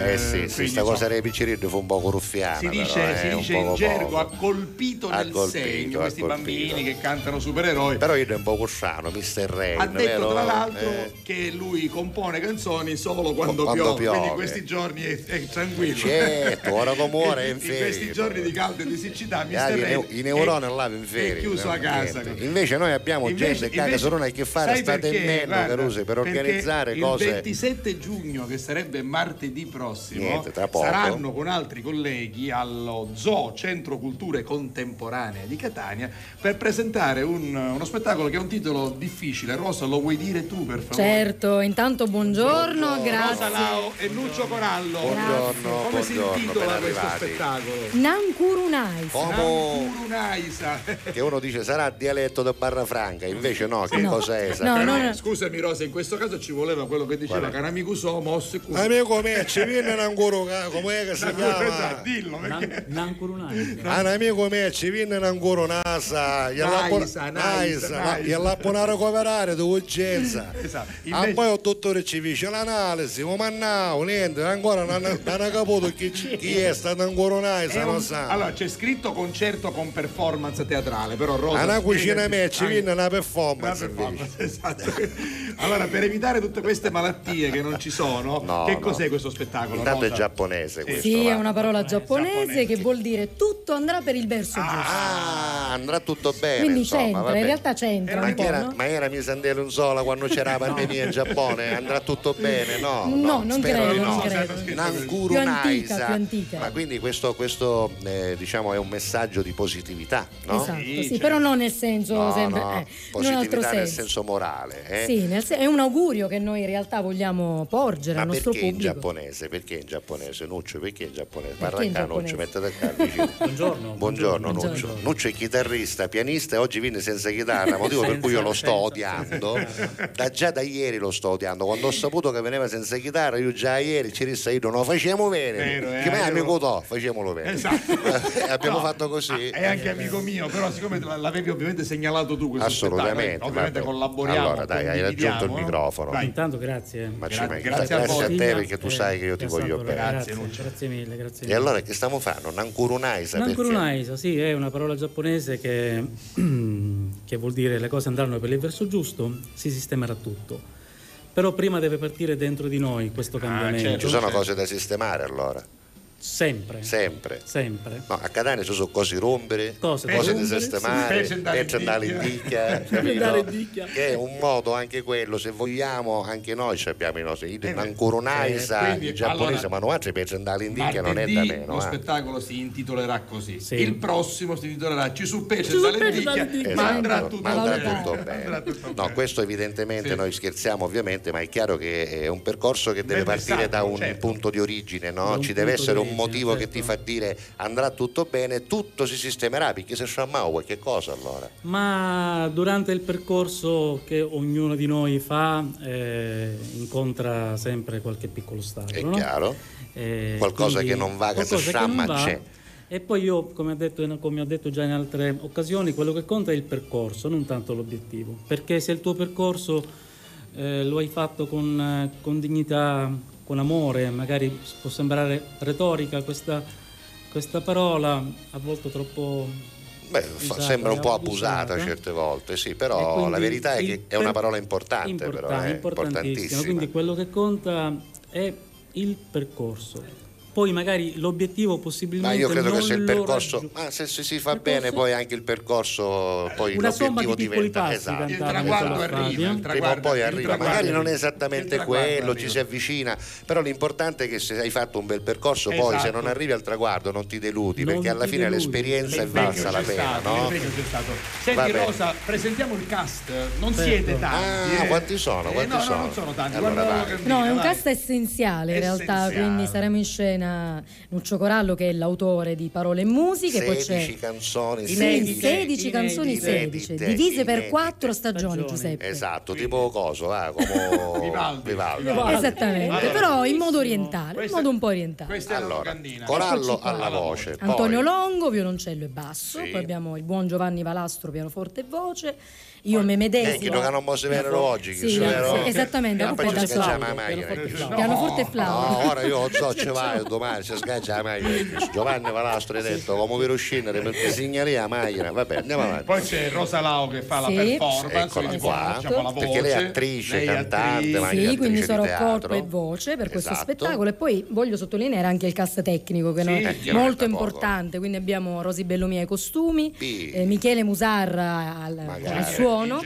Eh, sì, sì, quindi, sta cosa dei piccirilli fu un po' ruffiana. Si dice, però, si eh, dice in gergo, ha colpito Ha nel segno ha questi bambini che cantano supereroi. Però io è un po' strano, Mr. Rain. ha detto tra l'altro Eh, che lui compone canzoni solo quando, piove. quindi questi giorni è, è tranquillo. Certo, ora come ora E in in ferie. questi giorni di caldo e di siccità Ah, Mr. i neuroni è- là in ferie. è chiuso no, a casa niente. Invece noi abbiamo Invece- gente che a invece- casa non ha che fare, sai state perché? in meno, Carusi, per organizzare il cose. 27 giugno, che sarebbe martedì prossimo, Niente, saranno con altri colleghi allo Zoo Centro Culture Contemporanee di Catania per presentare un- uno spettacolo che ha un titolo difficile. Rosa, lo vuoi dire tu per favore? Certo, intanto buongiorno, Rosa grazie. Lao e Lucio Corallo. Buongiorno, Come si buongiorno, intitola ben questo arrivati. spettacolo? Nankurunais. Como Unaisa. che uno dice sarà dialetto da Barra Franca, invece no, che No. cos'è? No, esattamente? no, no. Scusami Rosa, in questo caso ci voleva quello che diceva Qual è? che un amico mio, ci viene ancora, come che si chiama? Esatto, dillo perché Un amico mio ci viene ancora NASA, gliela Naisa, Naisa, Naisa. gliela può recuperare d'urgenza. Esatto. Ah, Invece- poi il dottore ci dice l'analisi, ma mannao, niente, ancora non non hanno capito chi, chi è stato ancora Naisa, È non sa. allora c'è scritto concerto con performance teatrale, però Rosa Una cucina me ci viene una Una performance. performance, esatto. Allora, per evitare tutte queste malattie che non ci sono, No, che no. cos'è questo spettacolo? Intanto è Rosa? giapponese questo. Sì, va. è una parola giapponese giapponese. che vuol dire tutto andrà per il verso giusto. Ah, andrà tutto bene. Quindi insomma, c'entra, vabbè. in realtà c'entra Ma, un che po', era, no? ma era Misandelo in sola quando c'era la pandemia in Giappone? Andrà tutto bene? No, No, non spero credo, di non no. credo. Antica, Naisa. più antica. Ma quindi questo, questo, eh, diciamo è un messaggio di positività, no? Esatto, sì, certo. però non nel senso No, sempre, no, eh, in positività nel senso. senso morale. eh? Sì, nel sen- è un augurio che noi in realtà vogliamo porgere Ma al nostro perché in pubblico. giapponese? Perché in giapponese? Nuccio, perché in giapponese? Perché Parla in Nuccio, mettete qua vicino. Buongiorno. Nuccio. Nuccio è chitarrista, pianista e oggi viene senza chitarra, motivo per cui io lo sto odiando. Da, già da ieri lo sto odiando. Quando ho saputo che veniva senza chitarra, io già ieri ci rissa io non lo facciamo bene. Vero, eh, che amico to, facciamolo bene. Esatto. Abbiamo No, fatto così. È anche amico mio, però siccome l'avevi ovviamente segnalato tu questo Assolutamente. spettacolo, ovviamente vabbè. collaboriamo. Allora dai, hai raggiunto il microfono. Dai. Intanto grazie. Ma ci Gra- manca- grazie a grazie a te perché tu sai che io ti voglio bene. Grazie, grazie mille, grazie E mille. allora che stiamo facendo? Nankurunaisa? Nankurunaisa, sì, è una parola giapponese che, che vuol dire le cose andranno per il verso giusto, si sistemerà tutto. Però prima deve partire dentro di noi questo cambiamento. certo. Ci sono cose da sistemare allora, Sempre. sempre. Sempre. No, a Catania ci sono cose rompere, Cose da cose da rompere, sistemare, sì. Pece pece andare in dicchia. Che è un modo anche quello, se vogliamo, anche noi ci abbiamo i nostri, Eh, Nankurunaisa, eh, quindi, i giapponesi, allora, ma noi altri pece andare in dicchia non è da meno. lo eh. spettacolo si intitolerà così. Sì. Il prossimo si intitolerà Ci su dicchia, dicchie. ma Esatto, andrà tutto ma andrà bene. tutto Andrà bene. tutto No, questo evidentemente Sì. noi scherziamo ovviamente, ma è chiaro che è un percorso che deve partire da un certo. punto di origine, no? Da un Ci deve essere di un motivo che certo. ti fa dire andrà tutto bene, tutto si sistemerà, perché se sciamau qualche cosa allora. Ma durante il percorso che ognuno di noi fa eh, incontra sempre qualche piccolo È ostacolo. no? chiaro? Eh, Qualcosa quindi che non va, che se che sciamma c'è. E poi io, come ho, detto, come ho detto già in altre occasioni, quello che conta è il percorso, non tanto l'obiettivo. Perché se il tuo percorso eh, lo hai fatto con, eh, con dignità, con amore, magari può sembrare retorica questa, questa parola, a volte troppo Beh, Usata, sembra un po' abusata. abusata certe volte, sì, però la verità è che è una parola importante, Importan- però, è importantissimo. importantissima. Quindi quello che conta è il percorso. Poi magari l'obiettivo Ma possibilmente io credo che non se il percorso, ma se, se si fa Percorso- bene poi anche il percorso, poi Una l'obiettivo di diventa esatto. Il traguardo Nicola arriva, il prima o traguardo, poi arriva, magari non è esattamente quello, arriva. ci si avvicina, però l'importante è che se hai fatto un bel percorso poi se Esatto. non arrivi al traguardo non ti deludi, Non perché alla fine deludi. l'esperienza è valsa la pena, stato, no? l'impegno c'è stato. Senti. Rosa, presentiamo il cast. Non Certo. siete tanti. Ah, eh. quanti sono? Eh, Quanti no, no, sono? non sono tanti. Allora, No, è un cast essenziale in realtà, quindi saremo in scena Nuccio Corallo che è l'autore di Parole e Musiche, poi 16 c'è canzoni, Sì, inedite. 16 canzoni, Inedite, 16, divise per quattro stagioni, Giuseppe. Esatto, tipo coso, va, come Vivaldi. Vivaldi. Esattamente, Allora, però in modo orientale, in questa- modo un po' orientale. Questa è Allora. Corallo alla voce, Antonio poi Longo, violoncello e basso, Sì. poi abbiamo il buon Giovanni Valastro, pianoforte e voce, io me Eh, medesimo. chi non hanno mosse vero oggi, che Sì, vero- sì, esattamente, Eh, dopo poi ci flauto, la macchina, pianoforte che e flauto. No, ora io so, ci vai, domani si scaccia la macchina. Giovanni Valastro ha detto come vi scendere per disegnare la macchina. Vabbè, andiamo avanti. Poi c'è Rosa Lau che fa Sì. la performance, Eccola quindi qua, la voce. perché lei è attrice, lei cantante, attrice. ma Sì, quindi sarò corpo e voce per questo Esatto. spettacolo e poi voglio sottolineare anche il cast tecnico che Sì, non- eh, è che non è molto importante, quindi abbiamo Rosi Bellomia ai costumi, eh, Michele Musarra al, Magari. Suono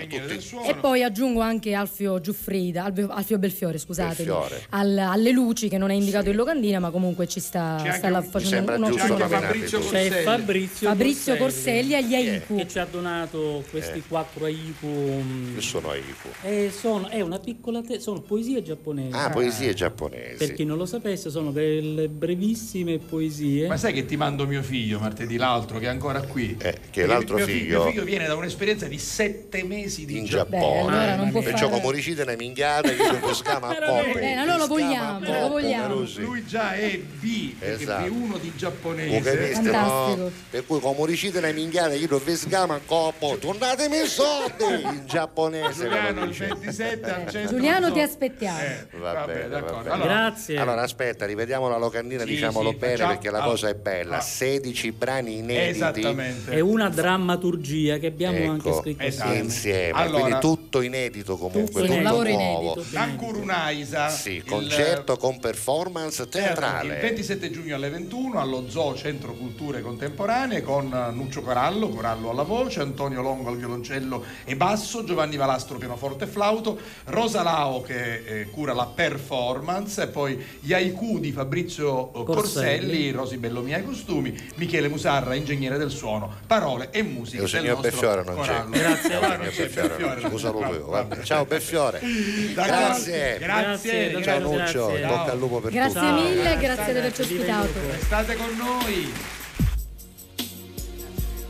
e poi aggiungo anche Alfio Giuffrida, Alfio, Alfio Belfiore, scusatemi, Belfiore. al- alle luci che non è indicato in locandina ma comunque ci sta, sta un- facendo un nominare Fabrizio tutti. C'è Corselli. Fabrizio, Fabrizio Corselli agli eh, Aiku. che ci ha donato questi quattro aiku. mm, Che sono Aiku? e sono, è una piccola te- sono poesie giapponesi. Ah, poesie giapponesi. Per chi non lo sapesse, sono delle brevissime poesie. Ma sai che ti mando mio figlio martedì l'altro che è ancora qui? Eh, che è l'altro mio figlio? Mio figlio viene da un'esperienza di sette mesi di in Giappone. Giappone. Beh, allora non Perciò fare- come ricide una minchiata che si scama a poco. Bene, allora lo vogliamo, lo vogliamo. Lui già è B, perché Esatto. B1 di giapponese. capito, no? Fantastico. Per cui come ricide una minchiata io vi scama a coppo, tornatemi i soldi in giapponese. lo Giuliano il dice. 27 al centro. Giuliano ti so- aspettiamo. Eh, Va vabbè, bene, d'accordo. va bene. Allora, Grazie. Allora aspetta, rivediamo la locandina, Sì, diciamolo sì, bene facciamo- perché la cosa è bella. ah. 16 brani inediti Esattamente. È una drammaturgia che abbiamo anche ecco, scritto Esatto. Insieme. Allora- quindi tutto inedito comunque, Tutto tutto, nuovo. inedito. Sì, Ankurunaisa. il- certo, concerto con performance teatrale. Il 27 giugno alle 21 allo Zoo Centro Culture Contemporanee con Nuccio Corallo, Corallo alla voce, Antonio Longo al violoncello e basso, Giovanni Valastro pianoforte e flauto, Rosa Lao che eh, cura la performance e poi gli haiku di Fabrizio eh, Corselli, Corselli. Rosi Bellomia ai costumi, Michele Musarra ingegnere del suono, parole e musica Eugenio del nostro Beffiore non c'è. Grazie. Beffiore, Beffiore, vabbè. Ciao Beffiore. D'accordo. Grazie. Grazie, Ciao Grazie, Nuccio, bocca al lupo per Grazie mille, grazie di averci ospitato. State con noi.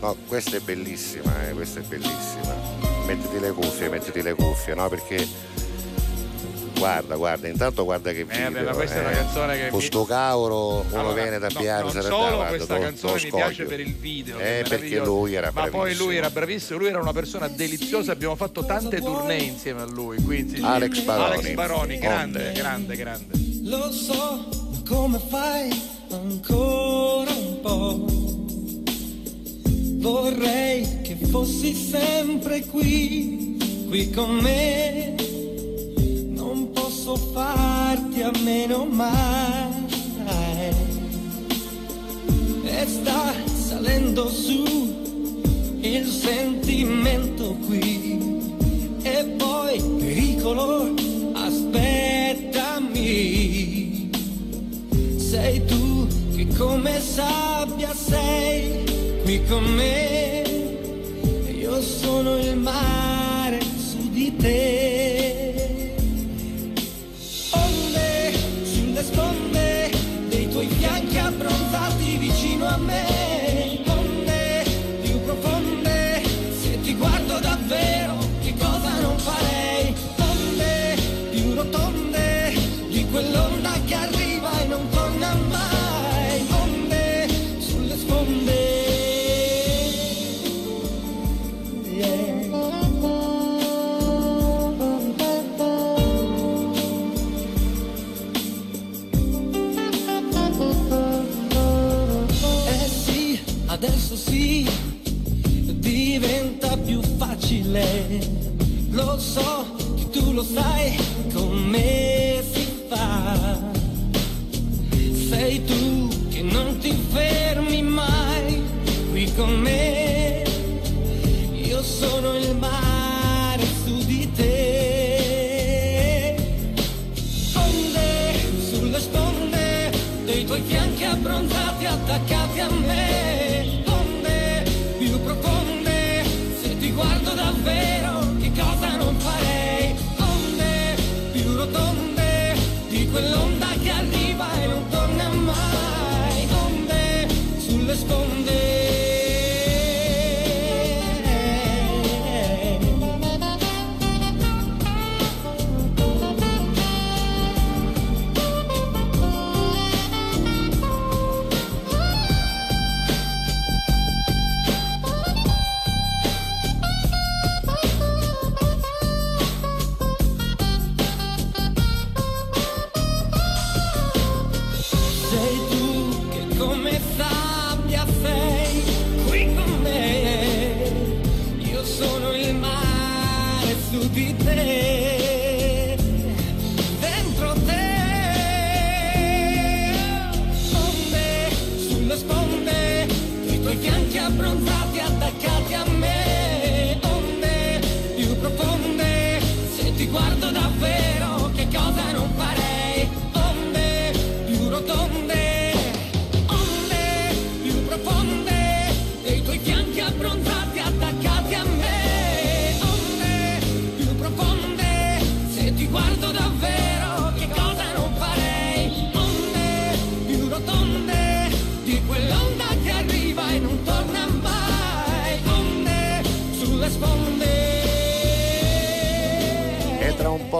No, questa è bellissima, eh, questa è bellissima. Mettiti le cuffie, mettiti le cuffie, no? Perché guarda, guarda, intanto guarda che video. vabbè, ma questa è una canzone che mi- Questo cavolo uno Allora, viene da no, piano, non solo andava, questa guarda, canzone mi piace per il video Eh, perché lui era ma poi bravissimo. lui era bravissimo lui era una persona deliziosa abbiamo fatto tante tournée insieme a lui quindi Alex Baroni. Alex Baroni grande Onde. grande grande Lo so, ma come fai ancora un po'? Vorrei che fossi sempre qui, qui con me. Posso farti a meno mai. E sta salendo su il sentimento qui. E poi pericolo, aspettami. Sei tu che come sabbia sei qui con me. Io sono il mare su di te. Diventa più facile. Lo so che tu lo sai come si fa. Sei tu che non ti fermi mai qui con me. Io sono il mare su di te. Onde sulle sponde dei tuoi fianchi abbronzati attaccati a me. Di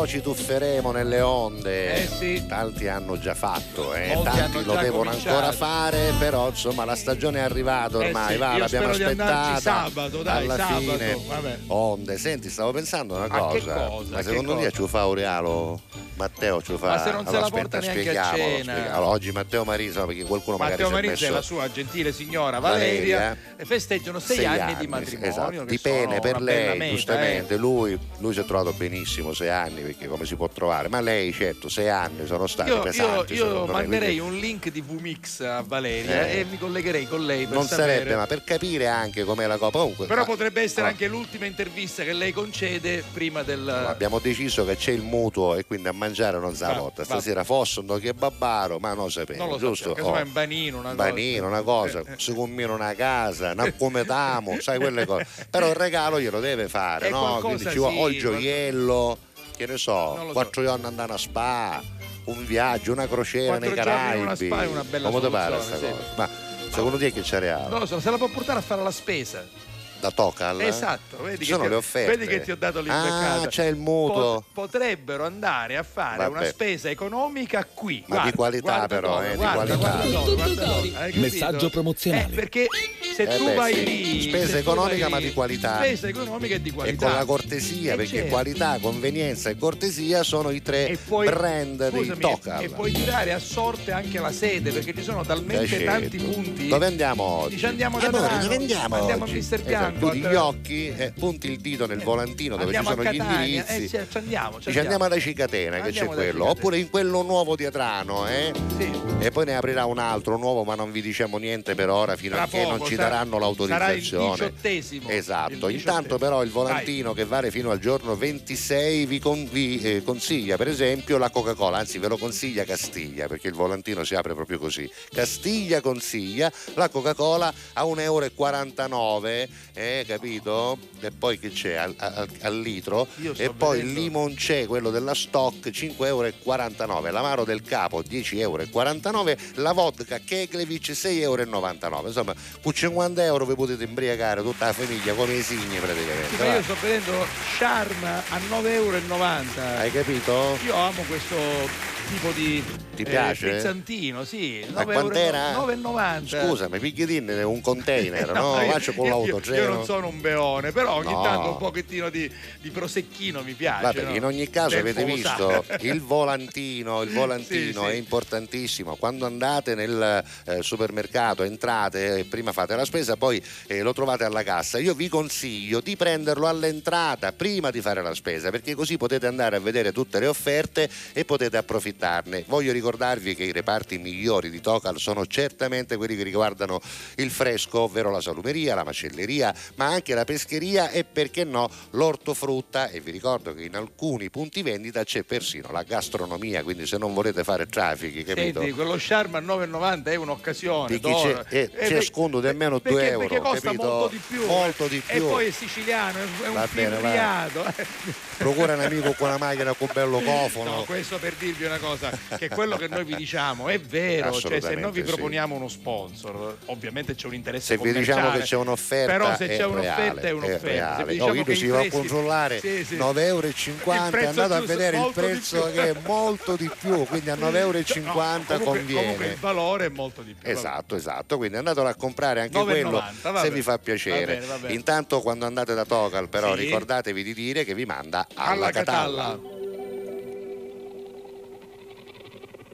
po' ci tufferemo nelle onde. Eh sì. Tanti hanno già fatto, eh. Tanti lo devono cominciato. ancora fare, però insomma la stagione è arrivata Eh ormai, sì, va, io l'abbiamo aspettata. sabato, dai, alla sabato, fine. vabbè. Onde, senti, stavo pensando una Ma che cosa. cosa, Ma secondo cosa? te ci fa Aureliano Matteo ci fa Ma se non se la aspetta, porta neanche a cena. spieghiamolo. oggi Matteo Marisa perché qualcuno Matteo magari Marizza si è e la sua gentile signora Valeria, Valeria. e festeggiano sei, anni, di matrimonio. esatto, di pene per lei, meta, eh. giustamente. Lui, lui si è trovato benissimo sei anni, perché come si può trovare? Ma lei, certo, sei anni sono stati Io, io, pesanti. io me, manderei quindi un link di VMix a Valeria Eh. e mi collegherei con lei per Non sapere. sarebbe, ma per capire anche com'è la Coppa. Comunque, Però ma- potrebbe essere anche l'ultima intervista che lei concede prima del. Abbiamo deciso che c'è il mutuo e quindi a mangiare non porta. va. Stasera fosse un che babbaro, ma non non sappiamo, lo giusto? casomai Oh. un banino, una Banino, una cosa, Eh, eh. si combina una casa, un accometamo, sai quelle cose. Però il regalo glielo deve fare, È no? Quindi ci vuole o il sì, gioiello, che ne so, Non lo so. quattro giorni andare a spa, un viaggio, una crociera Quattro nei Caraibi. una spa è una bella Come ti pare soluzione, sta sì. cosa? Ma secondo te che c'è reale? Non lo so, se la può portare a fare la spesa. Da Tocal? Esatto, vedi che sono ti- le offerte. vedi che ti ho dato l'imbeccata. Ah, c'è il mutuo. Pot- potrebbero andare a fare Vabbè. una spesa economica qui. Ma Guarda, di qualità però, dove, eh, di guarda, qualità. guarda guarda? Messaggio promozionale. Eh, perché se Eh tu beh, vai sì. lì. Spesa economica, vai ma lì, di qualità. Spesa economica e di E qualità. con la cortesia, Eh, perché certo. qualità, convenienza e cortesia sono i tre E poi, brand di scusami, Tocal. e puoi tirare a sorte anche la sede perché ci sono talmente tanti punti. Dove andiamo oggi? Dici andiamo da dove andiamo andiamo oggi? a Mister Esatto, Bianco. Chiudi gli occhi, eh, punti il dito nel volantino dove ci andiamo sono a gli Catania. indirizzi. Eh, ci andiamo, ci Dici andiamo da Cicatena che c'è Andiamo quello, Cicatena. oppure in quello nuovo di Adrano, eh? Sì. E poi ne aprirà un altro nuovo, ma non vi diciamo niente per ora fino Tra a che non ci daranno Sarà il l'autorizzazione. diciottesimo. Esatto, Il intanto però il Vai. volantino che vale fino al giorno 26 vi, con- vi, eh, consiglia per esempio la Coca-Cola, anzi ve lo consiglia Castiglia perché il volantino si apre proprio così. Castiglia consiglia la Coca-Cola a 1,49 euro, eh, capito? E poi che c'è al, al- al litro? E poi il limoncè, quello della stock, 5,49 euro, l'amaro del capo 10,49 euro, la vodka Keglevich 6,99 euro. Insomma, con 50 euro vi potete imbriacare tutta la famiglia come i signi praticamente. Sì, ma io sto vedendo Charm a 9,90 euro. Hai capito? Io amo questo tipo di Ti eh, piace? frizzantino, sì. Ma 9 quant'era? euro, 9,90. Scusa, mi picchiettine un container, no? io- Faccio con io- l'autotreno. Io, non sono un beone, però ogni No. tanto un pochettino di, di prosecchino mi piace. Vabbè, no? in ogni caso Del avete visto il volantino, il volantino Sì, è sì. importantissimo. Quando andate nel eh, supermercato, entrate, eh, prima fate la spesa, poi eh, lo trovate alla cassa. Io vi consiglio di prenderlo all'entrata prima di fare la spesa, perché così potete andare a vedere tutte le offerte e potete approfittarne. Voglio ricordarvi che i reparti migliori di Tocal sono certamente quelli che riguardano il fresco, ovvero la salumeria, la macelleria, ma anche la pescheria e perché no l'ortofrutta e vi ricordo che in alcuni punti vendita c'è persino la gastronomia, quindi se non volete fare traffici, capito? Senti, quello Charm a 9,90 è un'occasione. Di chi c'è- eh, Eh, c'è sconto di almeno perché- 2 euro, Perché costa capito? molto di più. Molto di E più. poi è siciliano, è un va. fibbriato. Procura un amico con una macchina con bello cofono. No, questo per dirvi una cosa, che quello che noi vi diciamo è vero, cioè se noi vi sì. proponiamo uno sponsor, ovviamente c'è un interesse Se vi diciamo che c'è un'offerta, però se è c'è un'offerta è un'offerta. Se vi diciamo Oh, io ci i va a controllare Sì, sì. 9,50 euro, prezzo andate a vedere il prezzo che è molto di più, quindi a 9,50 euro comunque, conviene. comunque il valore è molto di più. Esatto, esatto, quindi andatelo a comprare anche 9,90, quello vabbè. se vi fa piacere. Va bene, va bene. Intanto quando andate da Tocal però Sì. ricordatevi di dire che vi manda alla, Alla Catalla. Catalla.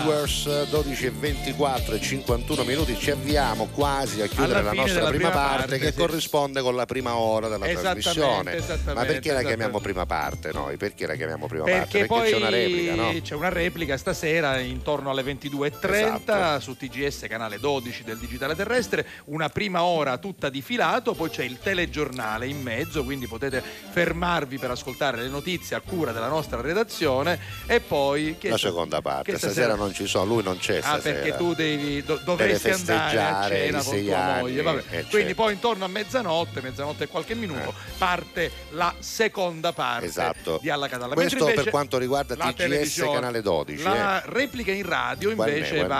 Flowers 12 e 24 e 51 minuti ci avviamo quasi a chiudere la nostra prima parte, parte, che sì. corrisponde con la prima ora della Esattamente, trasmissione esattamente, ma perché la chiamiamo prima parte noi? perché la chiamiamo prima parte? Perché perché poi c'è una replica no? c'è una replica stasera intorno alle 22.30 Esatto. su TGS canale 12 del digitale terrestre, una prima ora tutta di filato, poi c'è il telegiornale in mezzo, quindi potete fermarvi per ascoltare le notizie a cura della nostra redazione e poi che la seconda parte che stasera, non ci sono lui non c'è Ah, stasera perché tu devi, do- dovresti andare a cena con tua anni, moglie. vabbè. eh, Quindi certo. poi intorno a mezzanotte, mezzanotte e qualche minuto, parte la seconda parte Esatto. di Alla Catalla. Questo per quanto riguarda TGS canale 12 La eh. replica in radio Guarda invece guarda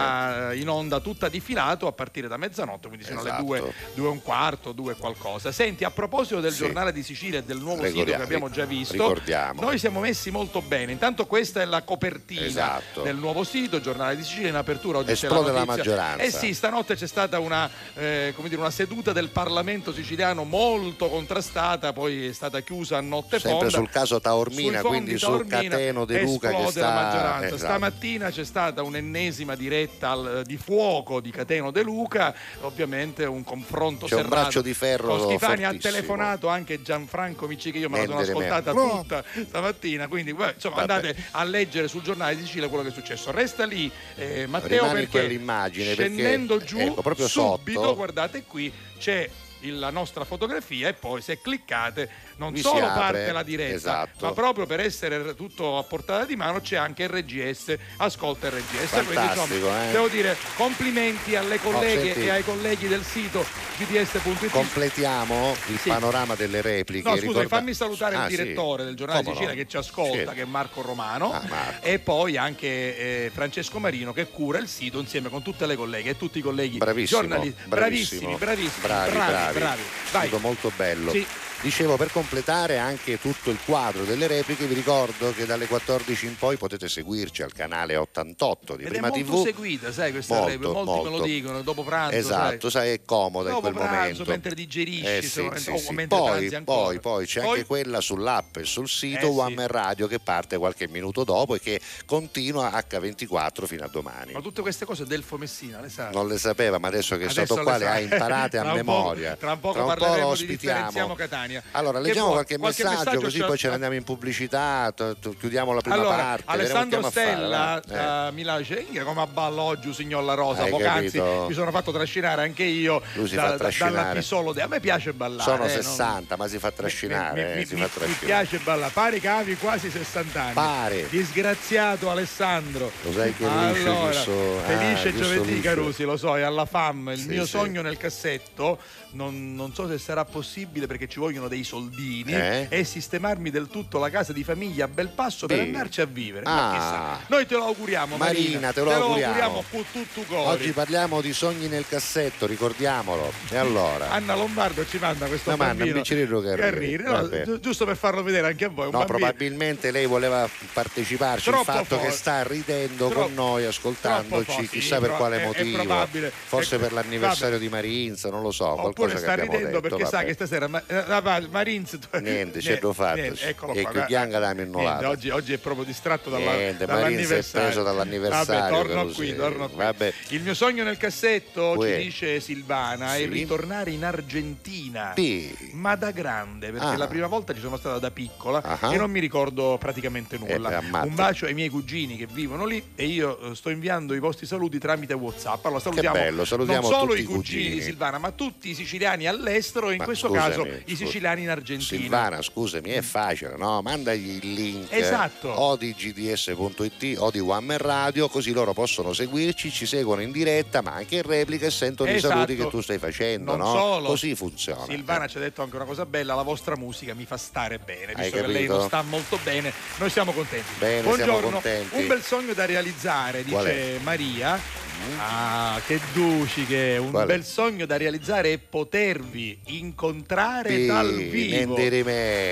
va in onda tutta di filato a partire da mezzanotte, quindi sono Esatto. le due, e un quarto, due e qualcosa. Senti, a proposito del Sì. giornale di Sicilia e del nuovo sito Ricordiamo- che abbiamo già visto, ricordiamo. noi siamo messi molto bene. Intanto questa è la copertina Esatto. del nuovo sito, giornale di Sicilia in apertura oggi c'è Esplode la notizia. maggioranza. Eh sì, stanotte c'è stata una, eh, come dire, una seduta del Parlamento siciliano molto contrastata, poi è stata chiusa a notte sempre fonda. sul caso Taormina quindi su Taormina Cateno De Luca che sta la maggioranza. esatto. Stamattina c'è stata un'ennesima diretta al- di fuoco di Cateno De Luca, ovviamente un confronto C'è un serrato. braccio di ferro Con Schifani ha telefonato anche Gianfranco Micci che io me la sono ascoltata tutta stamattina, quindi beh, insomma andate a leggere sul giornale di Sicilia quello che è successo. Resta lì eh, Matteo Rimani in perché quell'immagine, perché, scendendo giù ecco, proprio subito, sotto. guardate qui c'è la nostra fotografia e poi se cliccate non si solo parte la diretta esatto. ma proprio per essere tutto a portata di mano c'è anche il RGS ascolta il RGS quindi insomma eh. devo dire complimenti alle colleghe senti. e ai colleghi del sito gds.it completiamo il Sì. panorama delle repliche No, scusa, ricorda- fammi salutare Ah, il sì. direttore del giornale di Come Sicilia no? che ci ascolta, Certo. che è Marco Romano, Ah, Marco. e poi anche eh, Francesco Marino che cura il sito insieme con tutte le colleghe e tutti i colleghi Bravissimo, giornalisti. bravissimo. Bravissimi, bravissimi, bravi, bravi, bravi. Tutto molto bello. Sì. Dicevo, per completare anche tutto il quadro delle repliche, vi ricordo che dalle 14 in poi potete seguirci al canale 88 di Ed Prima è molto TV. seguita, sai, questa Molto, replica, molti me lo molto. dicono, dopo pranzo, Esatto, sai, è comoda Dopo in quel pranzo, momento. mentre digerisci, Eh, sì, sì, sì. mentre Poi, poi, poi c'è Poi- anche quella sull'app e sul sito Eh. One Man Radio che parte qualche minuto dopo e che continua H24 fino a domani. Ma tutte queste cose Delfo Messina, le sai? Non le sapeva, ma adesso che è Adesso stato le qua le sa. ha imparate a memoria. tra un po' Tra un po' lo ospitiamo. Differenziamo Catania. Allora, leggiamo vuoi? qualche, messaggio, così c'è- poi ce ne andiamo in pubblicità, t- t- chiudiamo la prima allora, parte. Alessandro Stella da Milano dice "Inga, come a ballo oggi signor La Rosa Hai poc'anzi capito? mi sono fatto trascinare anche io Lui si da- fa trascinare. a me piace Eh, ballare Sono eh, non- 60, ma si fa trascinare, mi, eh, mi- si mi- fa mi trascinare. piace ballare pare che avevi quasi 60 anni Pare. disgraziato Alessandro Lo sai che liscio allora, so- ah, felice so giovedì liscio. Carusi lo so è alla fam il Sì, mio sì. sogno nel cassetto non, non so se sarà possibile perché ci vogliono dei soldini Eh? e sistemarmi del tutto la casa di famiglia a bel passo per andarci a vivere Ah. chissà noi te lo auguriamo Marina, Marina, te lo auguriamo. con tutto cuore Oggi parliamo di sogni nel cassetto, ricordiamolo. E allora? Anna Lombardo ci manda questo No, bambino biccerino Carriri, Carriri, no, vabbè. gi- giusto per farlo vedere anche a voi un No, probabilmente lei voleva parteciparci, il Troppo fatto che forte. sta ridendo Troppo- con noi, ascoltandoci, chissà sì, per quale è- è motivo. probabile. Forse È- per l'anniversario di Marinza, non lo so, Oppure che sta ridendo detto. perché sa vabbè. che stasera ma, eh, la va- Marins tu- Niente, c'è da fatto. niente, eccolo E qua, l'ha Niente, minnovato. oggi, oggi è proprio distratto dalla, Niente, Marinza è dall'anniversario. preso dall'anniversario. Vabbè, torno qui, torno qui. Vabbè. Il mio sogno nel cassetto, Uè. ci dice Silvana, è Sì. ritornare in Argentina. Sì. Ma da grande, perché Ah. la prima volta ci sono stata da piccola Ah. e non mi ricordo praticamente Eh, nulla. Un bacio ai miei cugini che vivono lì e io eh, sto inviando i vostri saluti tramite WhatsApp. Allora salutiamo bello, salutiamo non solo i cugini, cugini. di Silvana, ma tutti i siciliani all'estero e in Ma questo scusami, caso i scusa. siciliani in Argentina. Silvana, scusami, è facile, no? Mandagli il link Esatto. o di gds.it o di One Radio, così loro possono seguirci, ci seguono in diretta, ma anche in replica e sentono i Esatto. saluti che tu stai facendo, Non no? solo. Così funziona. Silvana ci ha detto anche una cosa bella, la vostra musica mi fa stare bene, Hai visto che lei non sta molto bene, noi siamo contenti. Bene, Buongiorno, siamo contenti. un bel sogno da realizzare, dice Maria. Ah, che duci che è un Qual è? bel sogno da realizzare è potervi incontrare Sì, dal vivo.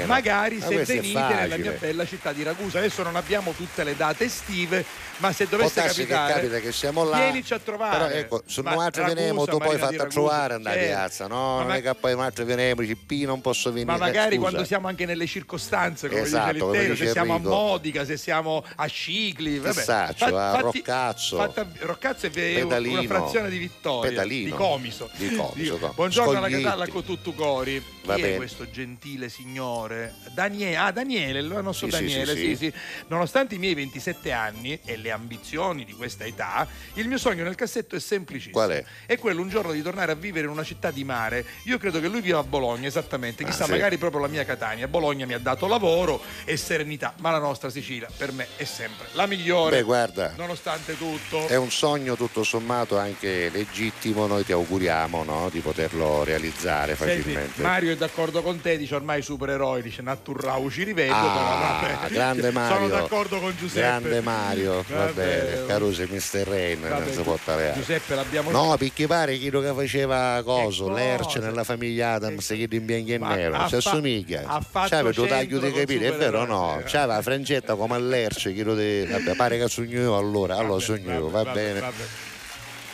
Magari Ma se venite nella mia bella città di Ragusa. Adesso non abbiamo tutte le date estive, ma se dovesse Può darsi che capitare capita che siamo là. Vienici a trovare. Però ecco, se altri Ragusa, veniamo, tu poi Marina di fatti a Ragusa, trovare andare a certo. piazza, no? Ma non ma- è che poi noi altri veniamo, dici, P non posso venire. ma magari scusa. quando siamo anche nelle circostanze, come Esatto, dice l'intero, se siamo a Modica, se siamo a Scicli, vabbè. saccio, Fa- a fatti- Roccazzo. fatta- Roccazzo è Pedalino. una frazione di Vittoria, Pedalino. di Comiso. Di Comiso, no. Buongiorno alla Scoglietti. Catalla con tutto cori. Chi è questo gentile signore? Daniele, ah Daniele, il nostro Sì, Daniele, sì, sì. Nonostante i miei 27 anni e le ambizioni di questa età, il mio sogno nel cassetto è semplicissimo. Qual è? È quello un giorno di tornare a vivere in una città di mare. Io credo che lui viva a Bologna, esattamente. Chissà, Ah, magari proprio la mia Catania. Bologna mi ha dato lavoro e serenità, ma la nostra Sicilia per me è sempre la migliore. Beh, guarda, Nonostante tutto. È un sogno tutto sommato anche legittimo, noi ti auguriamo no, di poterlo realizzare Senti, facilmente. Mario è d'accordo con te, dice ormai supereroi, dice Naturrau ci rivedo, Ah, però vabbè. grande Mario. Sono d'accordo con Giuseppe. Grande Mario, va Vabbè. bene, Caruso Mr. Rain, Vabbè, non si può tagliare. Giuseppe l'abbiamo No, perché pare chi che faceva coso, cosa? l'Erce nella famiglia Adams, che in bianco e nero, si assomiglia. ha fatto C'aveva due taglio di capire, è vero o no? sì. C'aveva la frangetta come l'Erce, chi lo de... vabbè, pare che sogno io allora, allora sogno io, va bene.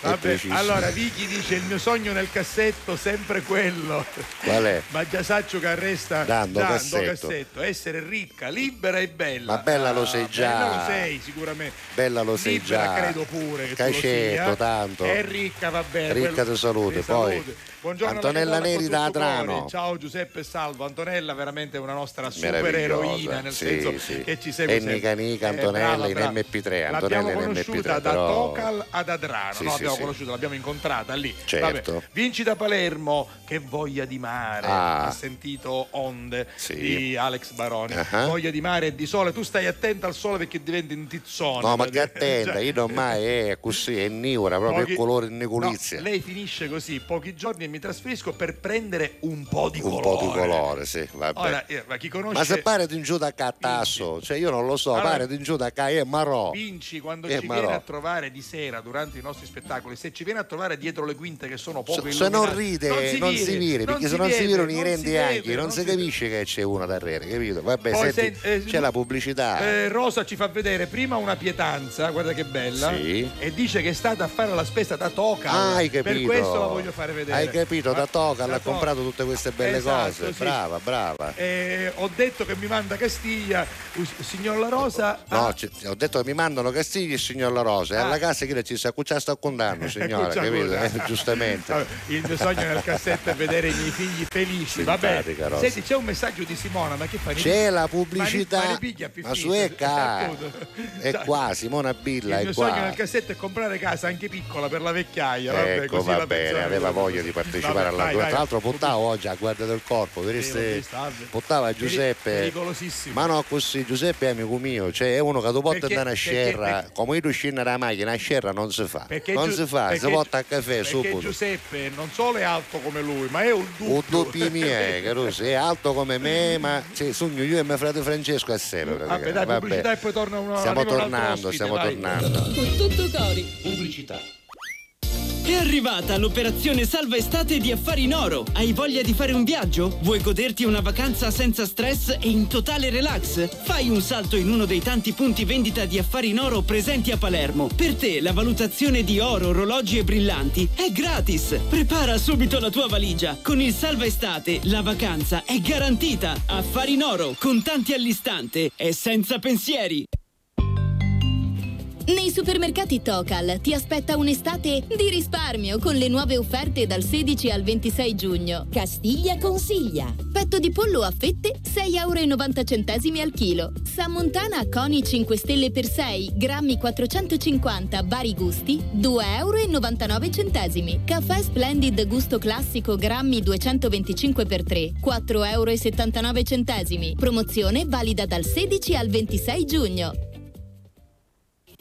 Vabbè. Allora Vicky dice il mio sogno nel cassetto sempre quello. Qual è? Ma già saccio che resta Dando cassetto. essere ricca, libera e bella. Ma bella lo sei Ah, già. Bella lo sei sicuramente. Bella lo sei libera già. credo pure che tu lo Cacetto, sia. tanto. È ricca, va bene. Ricca quello- di salute, poi. salute. Buongiorno Antonella Neri da Adrano. Ciao Giuseppe Salvo. Antonella veramente una nostra super Meravigliosa, eroina, nel sì, senso sì. che ci segue E. Nica Nica, Eh, Antonella brava, in brava. MP3, L'abbiamo Antonella in conosciuta MP3, da però- Tocal ad Adrano. Sì, no, sì, abbiamo sì. conosciuta, l'abbiamo incontrata lì. Certo. Vabbè. Vinci da Palermo, che voglia di mare. Ah. Ha sentito Onde di Alex Baroni. Ah. Voglia di mare e di sole. Tu stai attenta al sole perché diventi un tizzone. No, ma che attenta, Cioè, io non mai è così, è niura, proprio pochi- il colore in No, neculizia. lei finisce così, pochi giorni mi trasferisco per prendere un po' di un colore. po' di colore, sì, vabbè. Ora, eh, ma chi conosce Ma se pare di in giù da cá tasso, cioè io non lo so, Allora- pare di in giù da cá è marò. Vinci quando Eh, ci ma viene a trovare di sera durante i nostri spettacoli, se ci viene a trovare dietro le quinte che sono poco Se, se non ride, non si, vire, perché se non si vire non gli rendi anche, non si capisce che c'è uno da re, capito? Vabbè, Poi senti, sen- eh, c'è la pubblicità. Eh, Rosa ci fa vedere prima una pietanza, guarda che bella, Sì. e dice che è stata a fare la spesa da Toca. Ah, hai capito. Per questo la voglio fare vedere. Hai capito, da Ma- Toca da ha comprato tutte queste belle Esatto, cose. sì. Brava, brava. Eh, ho detto che mi manda Castiglia, signor La Rosa. No, ah, ci- ho detto che mi mandano Castigli e il signor La Rosa. E Ah. alla casa che ci sta cucciando a contare. compleanno, signora, capito? Eh, giustamente. Vabbè, Il mio sogno nel cassetto è vedere i miei figli felici. Vabbè. Senti, c'è un messaggio di Simona, ma che fa? C'è la Ma pubblicità, ne ma su è qua, appunto. è qua, Simona Billa Il è mio sogno qua. nel cassetto è comprare casa anche piccola per la vecchiaia. Vabbè, Ecco, va la bene, aveva voglia di partecipare Vabbè, alla vai. Tra l'altro puntava oggi a guardia del corpo, vabbè. Puntava Peri- Giuseppe. Pericolosissimo. Ma no, così, Giuseppe è amico mio, cioè è uno che Perché- da una scerra, perché- come io scendo dalla macchina, a scerra non si fa. Perché non si fa, si porta a caffè perché subito. Giuseppe non solo è alto come lui, ma è un dubbio. Un doppio miei, Caruso, è alto come me, ma sì, sogno io e mio fratello Francesco assieme. Vabbè, praticamente. dai, Vabbè. pubblicità e poi torna uno Stiamo tornando, ospite, stiamo dai. tornando. Con tutto cori. Pubblicità. È arrivata l'operazione Salva Estate di Affari in Oro. Hai voglia di fare un viaggio? Vuoi goderti una vacanza senza stress e in totale relax? Fai un salto in uno dei tanti punti vendita di Affari in Oro presenti a Palermo. Per te la valutazione di oro, orologi e brillanti è gratis. Prepara subito la tua valigia. Con il Salva Estate la vacanza è garantita. Affari in Oro, contanti all'istante e senza pensieri. Nei supermercati Tocal ti aspetta un'estate di risparmio con le nuove offerte dal 16 al 26 giugno. Castiglia consiglia. Petto di pollo a fette 6,90 euro al chilo. Sammontana Coni 5 stelle per 6, grammi 450, vari gusti 2,99 euro. Caffè Splendid gusto classico, grammi 225 per 3, 4,79 euro. Promozione valida dal 16 al 26 giugno.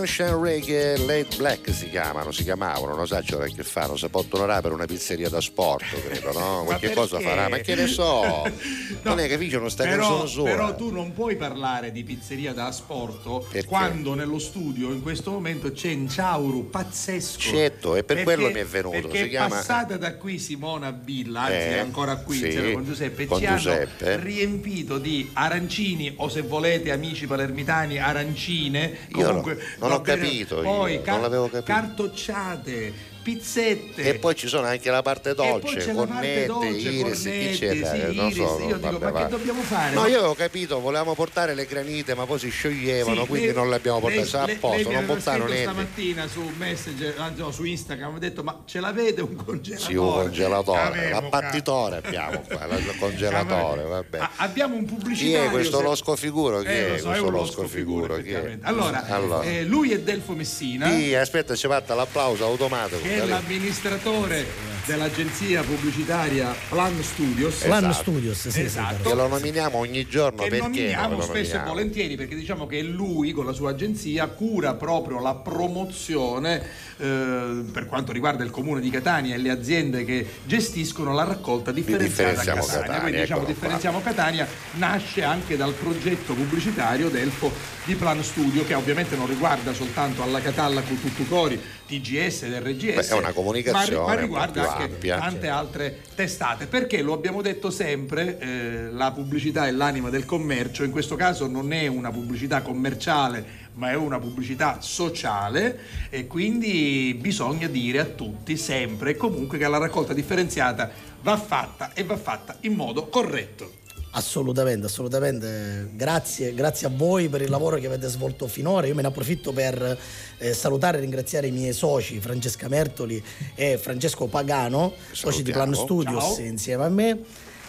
Sunshine Reggae Late Black si chiamano, si chiamavano, non so c'era che si possono orare per una pizzeria da sport, credo, no? Qualche cosa farà, ma che ne so? non è che non sta Però, canzone sola. però tu non puoi parlare di pizzeria da asporto quando nello studio in questo momento c'è un ciauro pazzesco. Certo, e per Perché- quello mi è venuto, Perché si chiama- passata da qui Simona Billa, anzi Eh, è ancora qui sì, con Giuseppe, con ci Giuseppe. hanno riempito di arancini o se volete amici palermitani arancine. Io Comunque, non- non va ho capito io, Poi non car- l'avevo capito. cartocciate, pizzette. E poi ci sono anche la parte dolce, c'è la parte cornette, dolce, iris, c'è? sì, non iris. so, Io dico, vabbè, ma va. che dobbiamo fare? No, io avevo capito, volevamo portare le granite, ma poi si scioglievano, Sì, quindi lei- non le abbiamo portate. Sta a posto, non portano niente. stamattina su Messenger, anzi no, su Instagram, ha detto ma ce l'avete un congelatore? Sì, un congelatore, Avevo, l'abbattitore abbiamo qua, il congelatore, vabbè. Ah, Abbiamo un Chi pubblicitario. è questo se- losco figuro? Chi Eh, lo è so, questo losco figuro? Chi è? effettivamente. Allora, Allora. eh, lui è Delfo Messina. Sì, aspetta, ci fatta l'applauso automatico. che è l'amministratore dell'agenzia pubblicitaria Plan Studios. Plan Studios, sì, esatto. Che lo nominiamo ogni giorno che perché nominiamo lo spesso e volentieri perché diciamo che lui con la sua agenzia cura proprio la promozione eh, per quanto riguarda il comune di Catania e le aziende che gestiscono la raccolta differenziata a Catania. Catania, Quindi diciamo qua. differenziamo Catania nasce anche dal progetto pubblicitario Delfo di Plan Studio che ovviamente non riguarda soltanto alla Catalla con Tuttucori, TGS ed RGS, Beh, è una comunicazione ma, ma riguarda anche ampia. tante altre testate perché lo abbiamo detto sempre eh, la pubblicità è l'anima del commercio in questo caso non è una pubblicità commerciale ma è una pubblicità sociale e quindi bisogna dire a tutti sempre e comunque che la raccolta differenziata va fatta e va fatta in modo corretto Assolutamente, assolutamente. Grazie, grazie a voi per il lavoro che avete svolto finora. Io me ne approfitto per eh, salutare e ringraziare i miei soci Francesca Mertoli e Francesco Pagano, soci di Plan Salutiamo. Studios Ciao. insieme a me.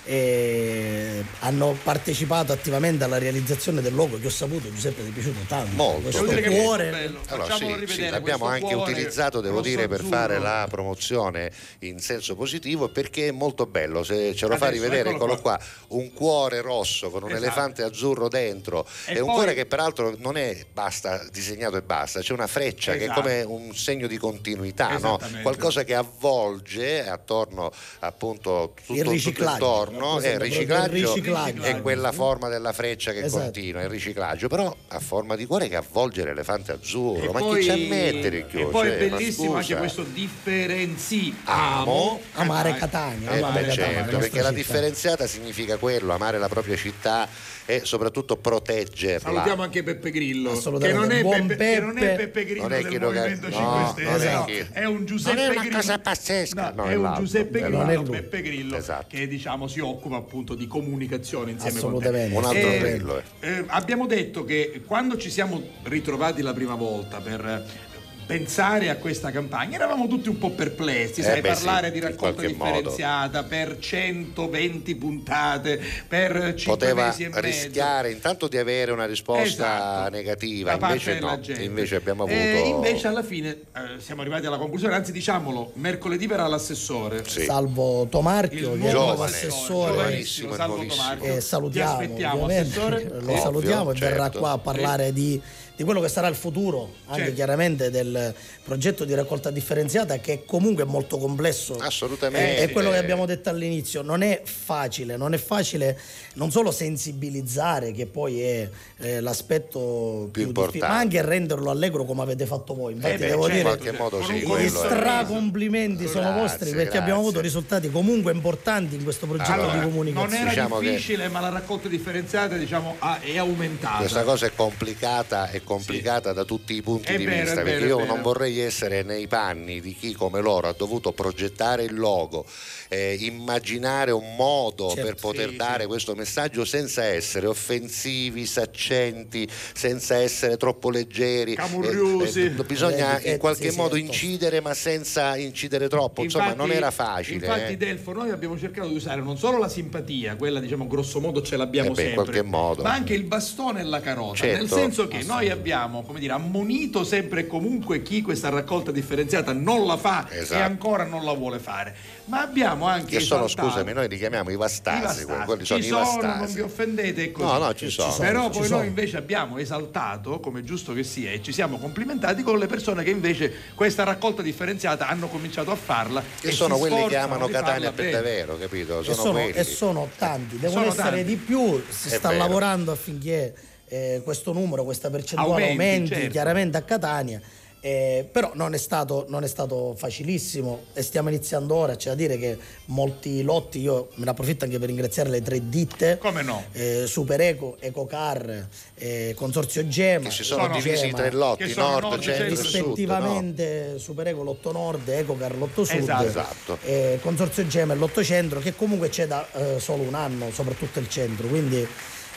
E hanno partecipato attivamente alla realizzazione del logo che ho saputo Giuseppe ti è piaciuto tanto Molto questo bello. cuore Allora, sì, sì, l'abbiamo anche utilizzato, devo dire, per fare la promozione in senso positivo perché è molto bello. Se ce lo fa Adesso, rivedere, eccolo eccolo qua, un cuore rosso con un Esatto. elefante azzurro dentro. E è un poi- cuore che peraltro non è basta disegnato e basta, c'è una freccia che è Esatto. come un segno di continuità, no? Qualcosa che avvolge attorno appunto tutto, Il tutto intorno, è il il riciclaggio, riciclaggio. è quella forma della freccia che Esatto. continua, il riciclaggio, però a forma di cuore che avvolge l'elefante azzurro. E ma poi- chi ci ammette e Ricchio? poi Cioè, è ma bellissimo anche questo differenziamo Amo Amare Catania, Eh, amare beh, Catania, certo, perché la differenziata significa quello, amare la propria città e soprattutto proteggerla. Salutiamo anche Peppe Grillo, che non è, Buon Peppe, che non è Peppe. Peppe Grillo Non è del Movimento no, 5 non Stelle, è no, chi- è un Giuseppe Non è una Grillo. cosa pazzesca, No, no, è è un l'altro. Giuseppe Non Grillo, è lui. Peppe Grillo, Esatto. che diciamo si occupa appunto di comunicazione insieme Assolutamente. con te. Un altro Eh, Grillo, eh. eh, abbiamo detto che quando ci siamo ritrovati la prima volta per pensare a questa campagna eravamo tutti un po' perplessi, Eh, sai, beh, parlare sì, di raccolta qualche modo. differenziata per 120 puntate, per 5 Poteva mesi e mezzo. rischiare intanto di avere una risposta Esatto. negativa, da parte invece della no, gente. invece abbiamo avuto E invece alla fine eh, siamo arrivati alla conclusione, anzi diciamolo, mercoledì verrà l'assessore. Sì. Salvo Tomarchio, Il nuovo assessore. giovanissimo, Salvo. Tomarchio. E salutiamo, Ti aspettiamo, ovviamente. assessore. lo Ovvio, salutiamo e verrà certo. qua a parlare di, di quello che sarà il futuro, anche Certo. chiaramente del progetto di raccolta differenziata che comunque è molto complesso. Assolutamente. È, è quello che abbiamo detto all'inizio, non è facile, non è facile non solo sensibilizzare, che poi è eh, l'aspetto più, importante. difficile, ma anche renderlo allegro come avete fatto voi. Infatti Eh beh, devo certo, dire in qualche modo sì, gli stracomplimenti sono Grazie, vostri perché grazie. abbiamo avuto risultati comunque importanti in questo progetto Allora, di Non comunicazione. era Diciamo che- difficile, ma la raccolta differenziata diciamo, è aumentata. Questa cosa è complicata, è complicata da tutti i punti È di vero, vista, è perché vero, io vero. non vorrei essere nei panni di chi come loro ha dovuto progettare il logo, eh, immaginare un modo Certo. per poter Sì, dare sì. questo messaggio senza essere offensivi, saccenti, senza essere troppo leggeri. Camurriosi. Eh, eh, bisogna Eh, in qualche sì, sì, modo incidere, ma senza incidere troppo. Insomma, Infatti- non era facile. Infatti, eh. Delfo, noi abbiamo cercato di usare non solo la simpatia, quella diciamo grosso modo ce l'abbiamo Eh beh, in sempre, qualche modo. ma anche il bastone e la carota. Certo, nel senso che noi assolutamente. Abbiamo, come dire, ammonito sempre e comunque chi questa raccolta differenziata non la fa Esatto. e ancora non la vuole fare. Ma abbiamo anche Che sono, esaltato- scusami, noi li chiamiamo i i vastasi, vastasi. quelli sono ci i sono, non vastasi. vi offendete così. No, no, ci sono. Però Ci poi sono. noi invece abbiamo esaltato, come giusto che sia, e ci siamo complimentati con le persone che invece questa raccolta differenziata hanno cominciato a farla. Che e sono quelli che amano Catania per davvero, capito? E Sono, sono, quelli. e sono tanti, devono Sono essere tanti. di più, si È sta vero. lavorando affinché eh, questo numero, questa percentuale Aumenti, aumenti, certo. chiaramente a Catania. eh, però non è, stato, non è stato facilissimo e stiamo iniziando ora, c'è da dire che molti lotti, io me ne approfitto anche per ringraziare le tre ditte, Come no? eh, Super Eco, Ecocar, eh, Consorzio Gema, Che si sono Gema, divisi in tre lotti, sono nord, nord, centro e centro e sud. no? rispettivamente Super Eco Lotto Nord, Ecocar Lotto Sud, Esatto. Esatto. eh, Consorzio Gema e Lotto Centro che comunque c'è da eh, solo un anno, soprattutto il centro, quindi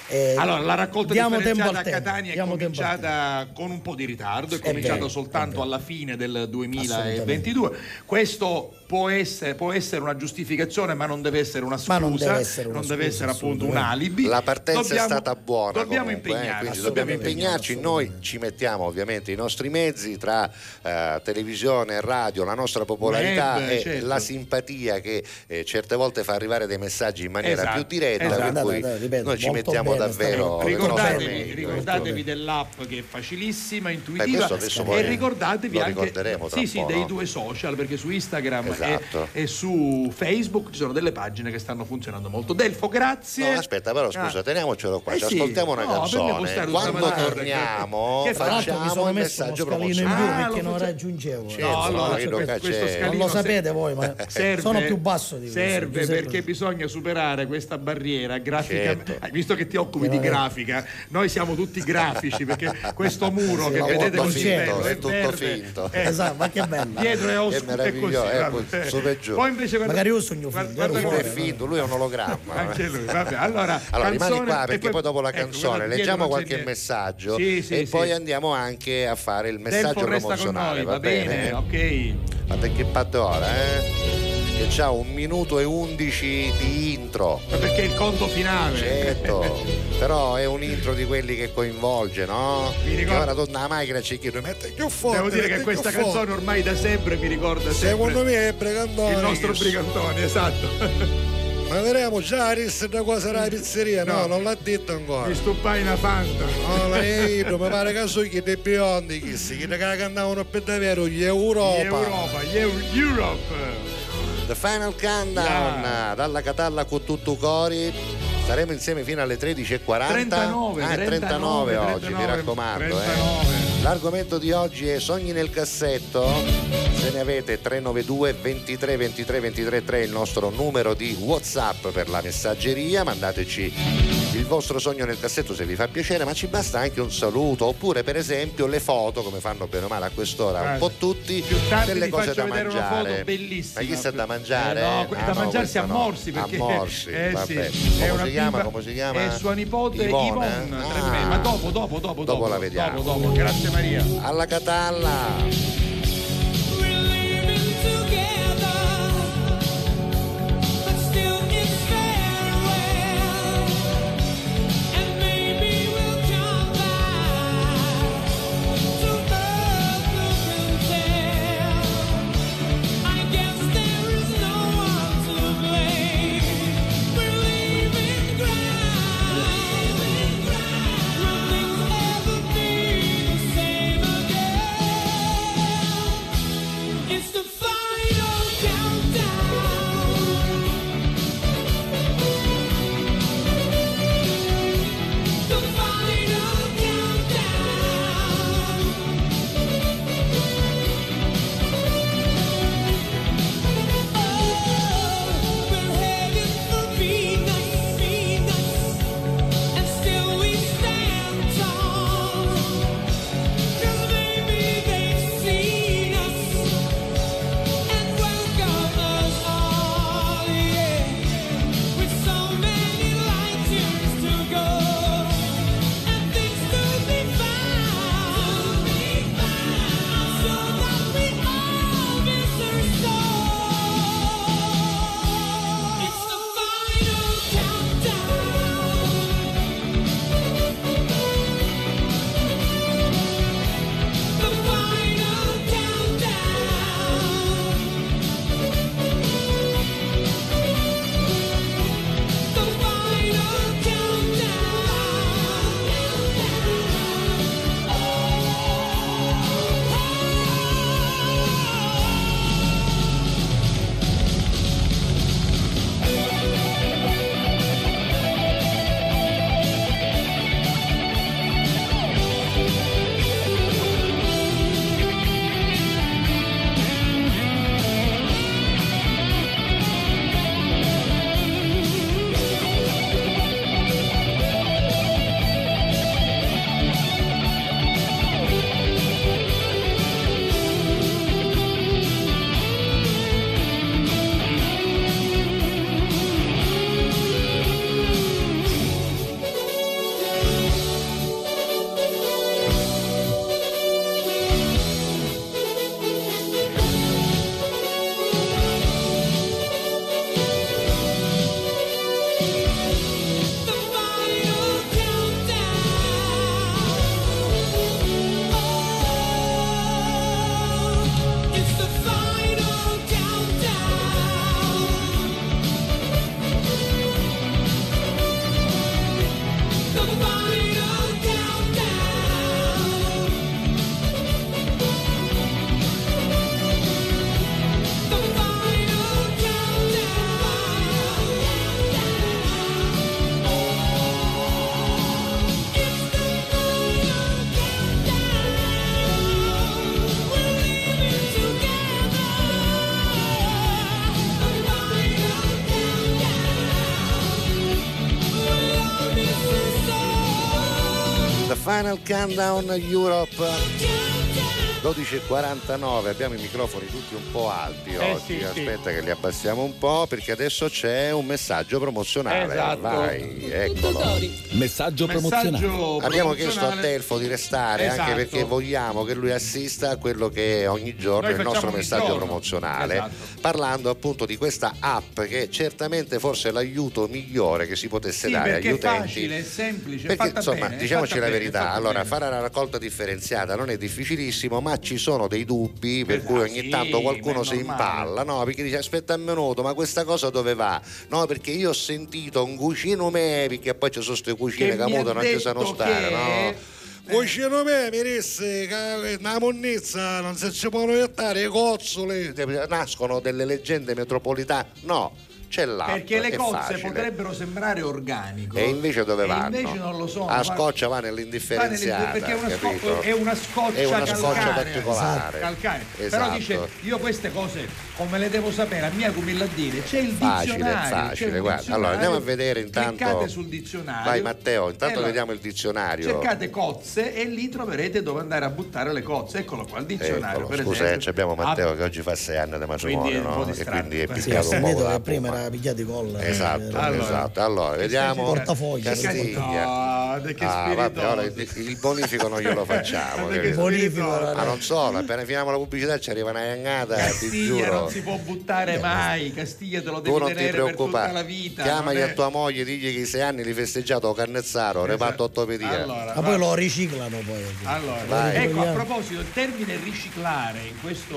eh, Allora, la raccolta diamo differenziata a Catania è cominciata con un po' di ritardo, è È cominciata vero, soltanto alla fine del 2022. Assolutamente. Questo può essere, può essere una giustificazione, ma non deve essere una scusa, Ma non deve essere non deve scusa, essere appunto un alibi. La partenza Dobbiamo- è stata buona Dobbiamo comunque, eh, impegnarci. quindi dobbiamo impegnarci, noi ci mettiamo ovviamente i nostri mezzi tra eh, televisione e radio, la nostra popolarità Web, e certo. la simpatia che eh, certe volte fa arrivare dei messaggi in maniera Esatto, più diretta, esatto. per cui guardate, ripeto, noi ci mettiamo bene, davvero Ricordatevi, ricordatevi dell'app che è facilissima, Beh, intuitiva questo adesso e poi ricordatevi anche sì, un sì, po', dei no? due social perché su Instagram Esatto. e, e su Facebook ci sono delle pagine che stanno funzionando molto. Delfo, grazie. No, aspetta, però scusa, Ah. teniamocelo qua, Eh ci sì. ascoltiamo una No, canzone. Quando torniamo Che l'altro mi facciamo sono uno messaggio scalino in più promozionale. Ah, perché non raggiungevo. No, allora Non lo sapete voi, ma sono più basso di voi. serve perché bisogna superare questa barriera grafica. Certo. Ah, Visto che ti occupi di Eh, grafica, noi siamo tutti grafici perché questo muro Sì, che vedete così finto, bello è tutto verde, finto. eh, Esatto, ma che bello. Dietro è oscuro, è così. meraviglioso, eh, su per giù. Poi invece guarda- Magari io sogno guarda- guarda fuori, come- finto, lui è un ologramma. anche lui, vabbè. Allora, Allora rimani qua e perché poi dopo la ecco, canzone guarda, dietro leggiamo qualche messaggio Sì, sì, e poi andiamo anche a fare il messaggio con promozionale, noi, va, va bene, ok. Guarda che parte ora, eh? Che c'ha un minuto e undici di intro. Ma perché è il conto finale? Certo, però è un intro di quelli che coinvolge, no? Mi Che ricordo- ora torna la macchina e ci chiedo, mette più forte. Devo dire che questa forte." canzone ormai da sempre mi ricorda sempre Secondo me è Brigantone. il nostro Brigantone, esatto. Ma vedremo già Aris da qua sarà la pizzeria? No, No. non l'ha detto ancora. Mi stupai una fanta. No, ma io, mi pare che so che dei biondi che si che la cantavano per davvero gli Europa. Europa, gli Eu- Europe. The Final Countdown dalla Catalla con tutto cori. Staremo insieme fino alle 13.40. 39, ah, 39, 39 oggi, mi 39, raccomando. eh. 39. L'argomento di oggi è sogni nel cassetto. Se ne avete 392 23 23 23 3 il nostro numero di WhatsApp per la messaggeria. Mandateci il vostro sogno nel cassetto se vi fa piacere, ma ci basta anche un saluto oppure per esempio le foto come fanno bene o male a quest'ora un Guarda, po' tutti Più tardi delle cose da mangiare. foto bellissima. Ma chi sta da mangiare? Eh, no, que- Ah, da no, mangiarsi a questa no. morsi perché A morsi, eh, vabbè. sì, Come è una si chiama? bimba- Come si chiama? È sua nipote Ivone? Yvonne, Ah. ma dopo, dopo, dopo, Dopo la vediamo. Dopo, dopo, grazie Maria. Alla Catalla! Final Countdown Europe. 12.49 abbiamo i microfoni tutti un po' alti Eh, oggi sì, sì. aspetta che li abbassiamo un po' perché adesso c'è un messaggio promozionale Esatto. vai eccolo Messaggio Messaggio Abbiamo chiesto a promozionale. Telfo di restare Esatto. anche perché vogliamo che lui assista a quello che è ogni giorno Noi il nostro ogni messaggio giorno. promozionale, Esatto. parlando appunto di questa app che è certamente forse l'aiuto migliore che si potesse Sì, dare perché agli è utenti. facile, è semplice, è Perché fatta insomma, bene, è diciamoci la bene, è verità, fatta allora bene. fare la raccolta differenziata non è difficilissimo, ma ci sono dei dubbi per cui ogni sì, tanto qualcuno si impalla, no? Perché dice aspetta un minuto, ma questa cosa dove va? No, perché io ho sentito un cucino me, perché poi ci sono queste cucine Che che, mi ha muto non stare, che- no? Cucino me, mi disse che una monnezza non si può mettare i cozzoli. Nascono delle leggende metropolitane? No, c'è l'app. Perché le cozze facile. potrebbero sembrare organico. E invece dove E vanno? invece non lo sono. A va- scoccia va nell'indifferenziata. perché è una, sco- capito? è una scoccia È una scoccia calcarea. particolare. Calcarea. Però Esatto. dice io queste cose come le devo sapere a mia come la dire c'è il Facile, dizionario facile, dizionario. Allora andiamo a vedere intanto. cliccate sul dizionario Vai Matteo, intanto Allora, vediamo il dizionario. cercate cozze e lì troverete dove andare a buttare le cozze eccolo qua il dizionario Eccolo, per scusa, esempio eh, ci abbiamo Matteo Ah, che oggi fa sei anni di Quindi matrimonio, è un po' no? E quindi è Sì, Sì, piccato un po' la prima era picchiato di colla. eh, Esatto, era- esatto. Allora, vediamo. Portafoglio. Castiglia. Che Ah, vabbè, ora il, il bonifico non glielo facciamo. Capito? Bonifico, Ma non solo, appena finiamo la pubblicità ci arriva una iangata, ti Castiglia non si può buttare mai, Castiglia te lo Tu devi ti tenere per tutta la vita. chiamagli a tua moglie, digli che i sei anni li festeggiato a Cannezzaro, reparto ortopedia. Allora, Ma poi lo riciclano poi. Allora, Vai. ecco, a proposito, il termine riciclare in questo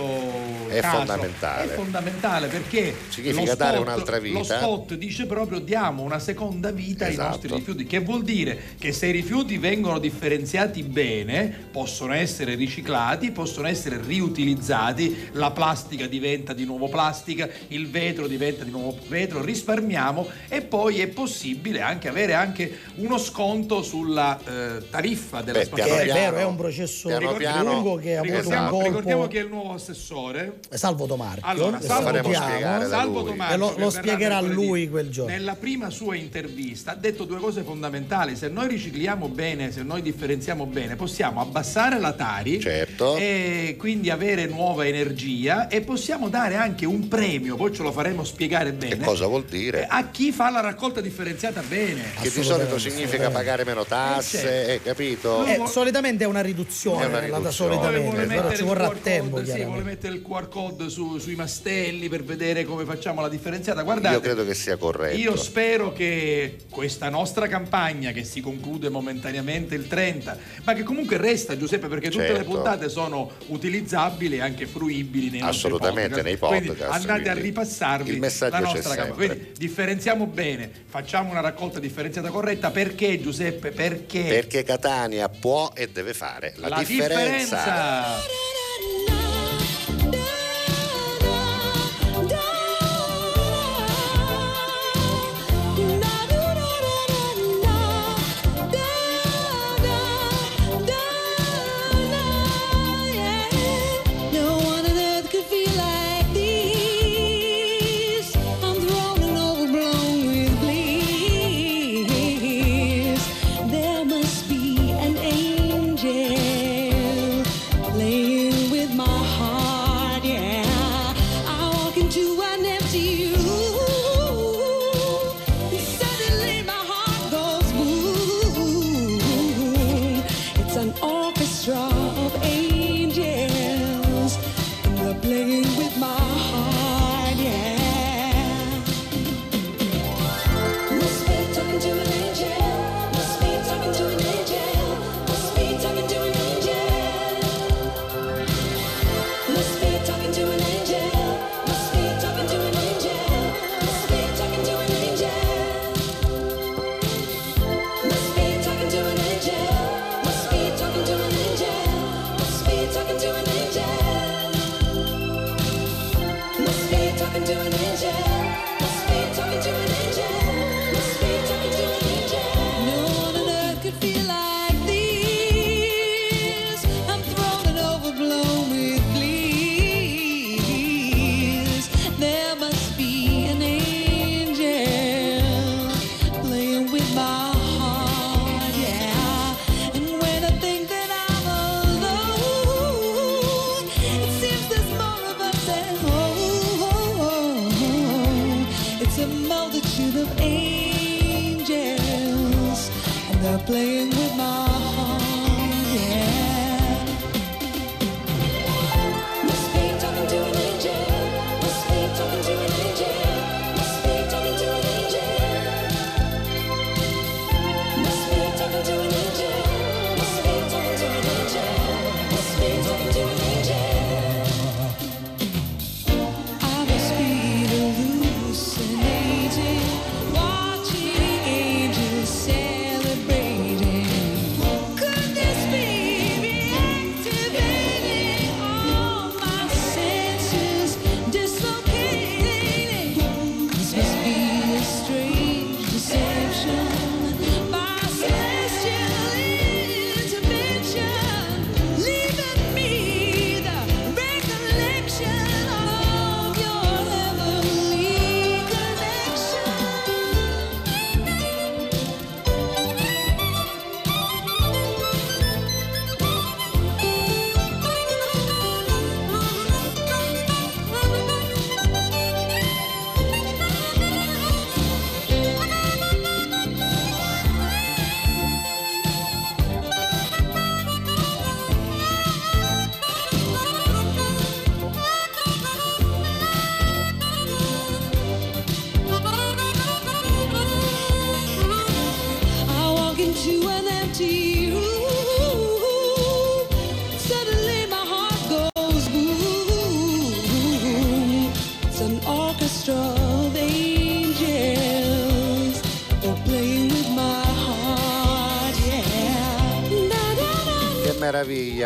È caso fondamentale. è fondamentale perché Significa lo dare spot- un'altra vita. Lo spot dice proprio diamo una seconda vita ai Esatto. nostri rifiuti, che vuol dire che se i rifiuti vengono differenziati bene, possono essere riciclati, possono essere riutilizzati, la plastica diventa di nuovo plastica, il vetro diventa di nuovo vetro, risparmiamo e poi è possibile anche avere anche uno sconto sulla eh, tariffa della Beh, piano Che è spazzatura. vero, è un processo piano piano- lungo che ha avuto un Ricordiamo, colpo. ricordiamo che è il nuovo assessore. Salvo Tomarchio. Allora, Salvo, Salvo lui. Tomarchio, E lo- lo spiegherà lui quel giorno. Nella prima sua intervista ha detto due cose fondamentali. Se noi ricicliamo bene, se noi differenziamo bene, possiamo abbassare la Tari Certo. e quindi avere nuova energia e possiamo dare anche un premio, poi ce lo faremo spiegare bene. Che cosa vuol eh, dire? A chi fa la raccolta differenziata bene. Che di solito significa pagare meno tasse, certo. eh, capito? Eh, solitamente è una riduzione, È una la da riduzione. solitamente, Vuole però mettere ci il vorrà QR tempo. code, sì, vuole mettere il QR code su- sui mastelli per vedere come facciamo la differenziata. Guardate, Io credo che sia corretto. Io spero che questa nostra campagna, che si conclude momentaneamente il 30, ma che comunque resta, Giuseppe, perché tutte le Certo. puntate sono utilizzabili e anche fruibili nei Assolutamente, nei Quindi podcast, andate a quindi ripassarvi il messaggio la nostra campagna. Quindi differenziamo bene, facciamo una raccolta differenziata corretta. Perché, Giuseppe? Perché? Perché Catania può e deve fare la, la differenza. differenza.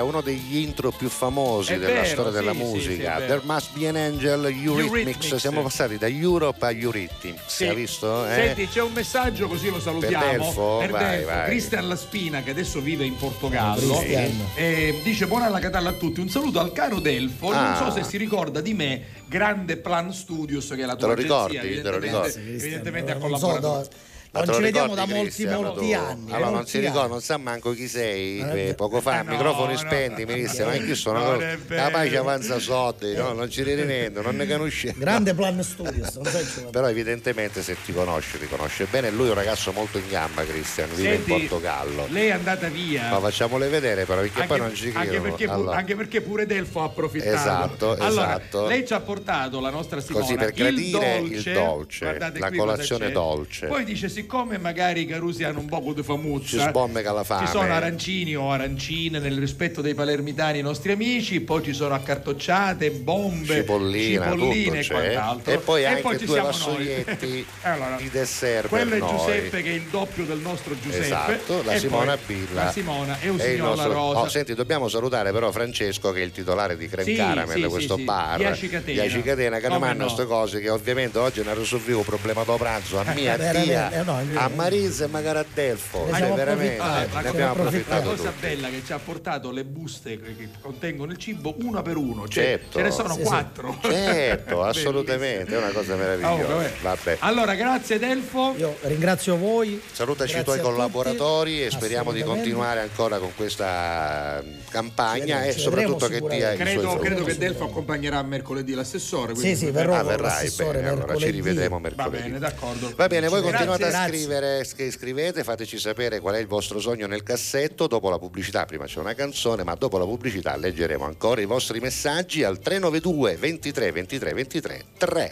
Meraviglia, uno degli intro più famosi È della vero, storia della sì, sì, musica. sì, vero. There must be an angel Eurythmics. Eurythmics. Siamo passati da Europe a Eurythmics. Sì. Hai visto? Eh? Senti, c'è un messaggio così lo salutiamo. Per Delfo? Per Vai, Delfo. vai. Cristian Laspina, che adesso vive in Portogallo, eh, dice buona alla Catalla a tutti. Un saluto al caro Delfo. Ah. Non so se si ricorda di me, grande Plan Studios, che è la Te tua lo agenzia, ricordi? Te lo ricordi? Evidentemente ha so, collaborato. Ma non ci vediamo da molti, Cristian, molti anni. Allora non si ricorda, non sa manco chi sei. Eh, eh, poco fa, eh, no, microfoni no. spenti, mi disse, ma chi sono? Capace ci avanza soldi, no? non ci niente, non ne conosce. Grande Plan ci Però evidentemente se ti conosce, ti conosce bene. Lui è un ragazzo molto in gamba, Cristian, vive Senti, in Portogallo. Lei è andata via. Ma facciamole vedere però, perché poi non ci anche credono. perché, pu- Allora, anche perché pure Delfo ha approfittato. Esatto, allora, esatto. Lei ci ha portato la nostra Simona Così per il gradire il dolce, dolce, guardate la colazione dolce. Poi dice: siccome magari i carusi hanno un poco di famuzza, Ci sbombe che la fame. Ci sono arancini o arancine nel rispetto dei palermitani, i nostri amici, poi ci sono accartocciate, bombe, cipollina, cipolline e quant'altro. E poi anche ci due siamo vassoietti noi. allora, di dessert quello è noi. Giuseppe che è il doppio del nostro Giuseppe. Esatto, la e Simona poi Billa. La Simona e un e signor La nostro- Rosa. Oh, senti, dobbiamo salutare però Francesco che è il titolare di Creme Sì, Caramel, sì, questo sì, bar Di Aci Catena. di Aci Catena, che ne fanno no? queste cose che ovviamente oggi ne risolvivo un problema dopo pranzo a mia Veramente, tia, eh, no, a Marisa e magari a Delfo. Ne Cioè, siamo veramente approfittati, ne ne abbiamo La approfittato cosa tutti. bella che ci ha portato le buste che contengono il cibo una per uno, cioè Certo. ce ne sono Sì, sì. quattro. Certo, assolutamente, è una cosa Oh, meravigliosa. vabbè. Vabbè. Allora, grazie Delfo. Io ringrazio voi. Salutaci i tuoi collaboratori e speriamo di continuare ancora con questa campagna e soprattutto che dia i suoi Credo, frutti. credo che Delfo accompagnerà mercoledì l'assessore. Sì, sì, verrò Ah, verrai l'assessore bene, allora ci mercoledì. rivedremo Va mercoledì. bene, d'accordo. Va bene, voi Grazie. continuate a Grazie. scrivere, scri- scrivete, fateci sapere qual è il vostro sogno nel cassetto, dopo la pubblicità, prima c'è una canzone, ma dopo la pubblicità leggeremo ancora i vostri messaggi al 392 23 23 23 3.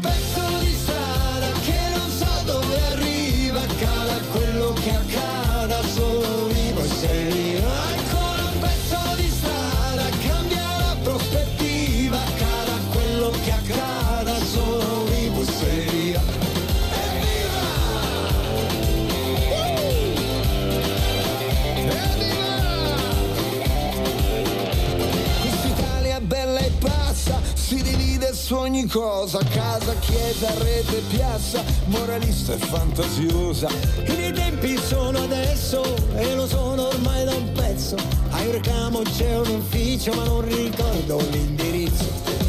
facciamo un ogni cosa, casa, chiesa, rete, piazza, moralista e fantasiosa. I miei tempi sono adesso e lo sono ormai da un pezzo. A Eurocamo c'è un ufficio ma non ricordo l'indirizzo.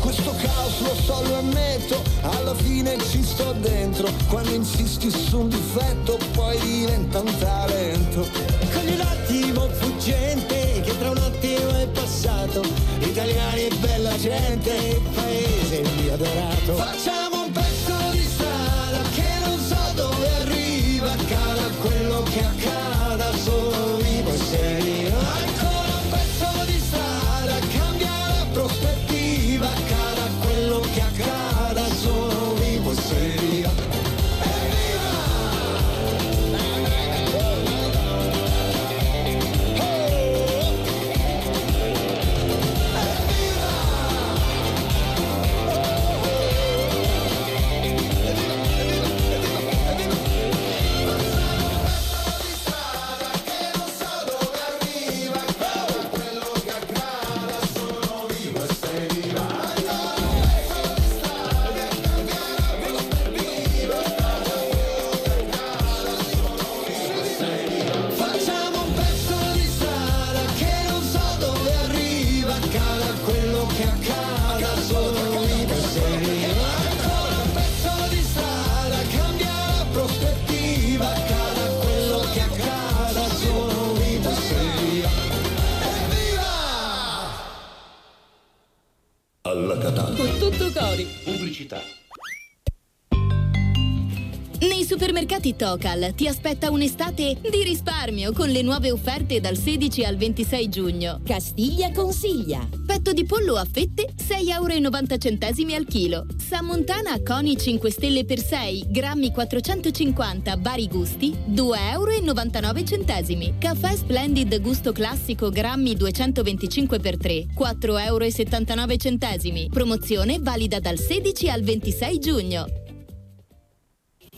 Caos lo so, lo ammetto, alla fine ci sto dentro. Quando insisti su un difetto poi diventa un talento. Cogli l'attimo fuggente che tra un attimo è passato. Italiani e bella gente, il paese mio adorato. Facciamo un pezzo di strada che non so dove arriva, accada quello che accada, supermercati Tocal ti aspetta un'estate di risparmio con le nuove offerte dal 16 al 26 giugno. Castiglia consiglia. Petto di pollo a fette 6,90 euro al chilo. Sammontana Coni 5 stelle per 6, grammi 450, vari gusti 2,99 euro. Caffè Splendid gusto classico grammi 225 per 3, 4,79 euro. Promozione valida dal 16 al 26 giugno.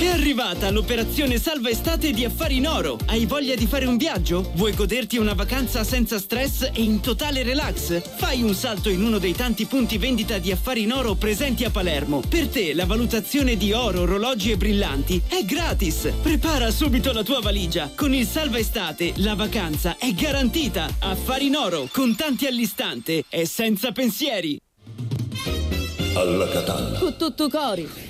È arrivata l'operazione Salva Estate di Affari in Oro. Hai voglia di fare un viaggio? Vuoi goderti una vacanza senza stress e in totale relax? Fai un salto in uno dei tanti punti vendita di Affari in Oro presenti a Palermo. Per te la valutazione di oro, orologi e brillanti è gratis. Prepara subito la tua valigia. Con il Salva Estate la vacanza è garantita. Affari in Oro, contanti all'istante e senza pensieri. Alla Catalla. Con tutto cori.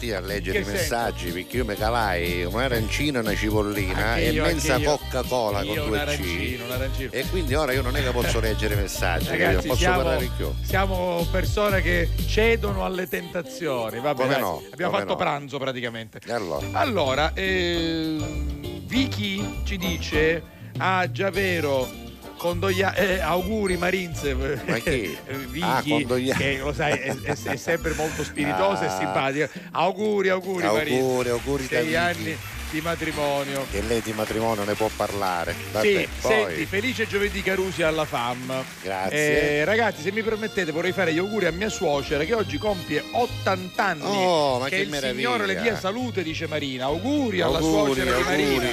tocca a a leggere i messaggi perché io mi calai un'arancina e una cipollina Anche e io, io. Coca-Cola con due C. E quindi ora io non è che posso leggere i messaggi? Ragazzi, posso siamo, parlare più. siamo persone che cedono alle tentazioni. Vabbè, Come dai, no, abbiamo fatto no. pranzo praticamente. Allora? Allora, ehm, Vicky ci dice: Ah, già vero. Condoglia- eh, auguri Marinze Ma chi? Eh, Vicky Ah, condoglia- che lo sai è, è- è sempre molto spiritosa e Ah. simpatica auguri auguri Marinze Auguri, auguri da sei anni di matrimonio Che lei di matrimonio ne può parlare. Vabbè, sì, poi. senti, felice giovedì Carusi alla FAM. Grazie. Eh, ragazzi, se mi permettete, vorrei fare gli auguri a mia suocera che oggi compie 80 anni. Oh, ma che, che il meraviglia. Signore le dia salute, dice Marina. Auguri, alla Auguri, suocera di Marina.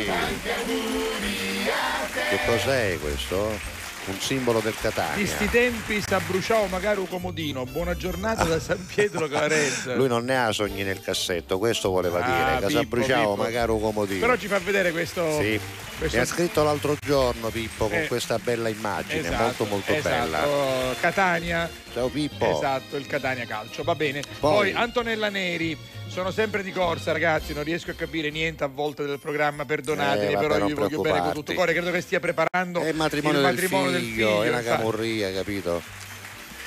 Che cos'è questo? Un simbolo del Di Catania. sti tempi sta bruciavo magari un comodino. Buona giornata da San Pietro Clarenza. Lui non ne ha sogni nel cassetto, questo voleva Ah, dire. Bruciavo, Pippo. magari un comodino. Però ci fa vedere questo. Sì. Questo- Mi ha scritto l'altro giorno Pippo con Eh. questa bella immagine, Esatto, molto molto esatto. bella. Catania. Ciao Pippo. Esatto, il Catania Calcio, va bene. Poi- Poi, Antonella Neri, sono sempre di corsa ragazzi, non riesco a capire niente a volte del programma, perdonatemi, Eh, vabbè, però io vi voglio bene con tutto il cuore, credo che stia preparando È il matrimonio, del, figlio, del figlio, è una infatti. camorria, capito?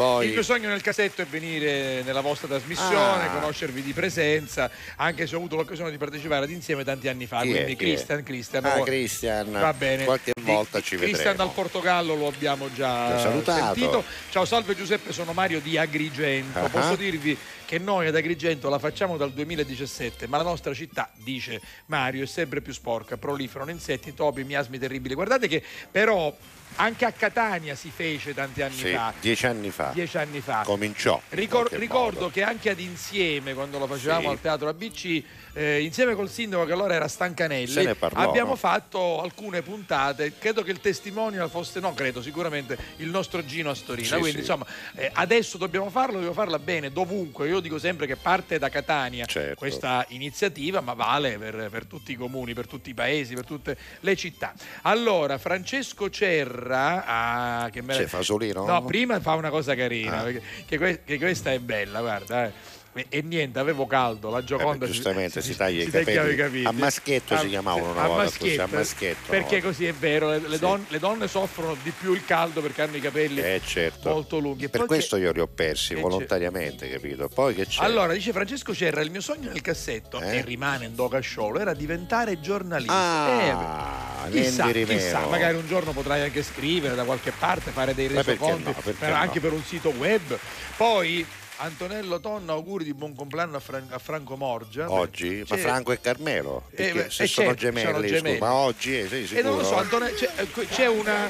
Poi Il mio sogno nel cassetto è venire nella vostra trasmissione, Ah. conoscervi di presenza, anche se ho avuto l'occasione di partecipare ad insieme tanti anni fa. Chi quindi è? Christian, Christian. Ah, oh, Christian. Va bene. Qualche Di- volta ci Christian vedremo. dal Portogallo lo abbiamo già salutato. sentito. Ciao, salve Giuseppe, sono Mario di Agrigento. Ah. Posso dirvi che noi ad Agrigento la facciamo dal 2017, ma la nostra città, dice Mario, è sempre più sporca, proliferano insetti, topi, miasmi terribili. Guardate che però anche a Catania si fece tanti anni sì, fa. dieci anni fa Dieci anni fa. cominciò. in Ricor- ricordo modo. che anche ad insieme, quando lo facevamo Sì. al teatro ABC, eh, insieme col sindaco che allora era Stancanelli, parlò, abbiamo no? fatto alcune puntate. Credo che il testimonial fosse, no, credo sicuramente il nostro Gino Astorina. Sì, Quindi, sì. insomma, eh, adesso dobbiamo farlo, dobbiamo farla bene, dovunque. Io dico sempre che parte da Catania Certo. questa iniziativa, ma vale per, per tutti i comuni, per tutti i paesi, per tutte le città. Allora, Francesco Cerra, ah, che me C'è Fasolino? No, prima fa una cosa carina, Ah. che, que- che questa è bella, guarda. eh. E, niente, avevo caldo, la Gioconda Eh, giustamente si taglia i tagliava capelli. A maschietto si chiamavano una a volta così, a maschietto, maschietto, Perché no? così è vero, le, le Sì. donne, le donne soffrono di più il caldo perché hanno i capelli Eh certo. molto lunghi. E Per questo io li ho persi che volontariamente, capito? Poi che c'è? Allora, dice Francesco Cerra, il mio sogno nel cassetto, Eh? e rimane in Docasciolo, era diventare giornalista. Eh, Ah, chissà, di chissà, meno. magari un giorno potrai anche scrivere da qualche parte, fare dei resoconti, no, per- no? anche per un sito web. Poi Antonello Tonna, auguri di buon compleanno a, Fran- a Franco Morgia. Oggi? Ma C'è- Franco e Carmelo? Eh, Perché beh, se eh, sono certo, gemelli, sono scusa, gemelli. ma oggi eh, sei E sicuro? non lo so, Antone- c'è, eh, c'è una,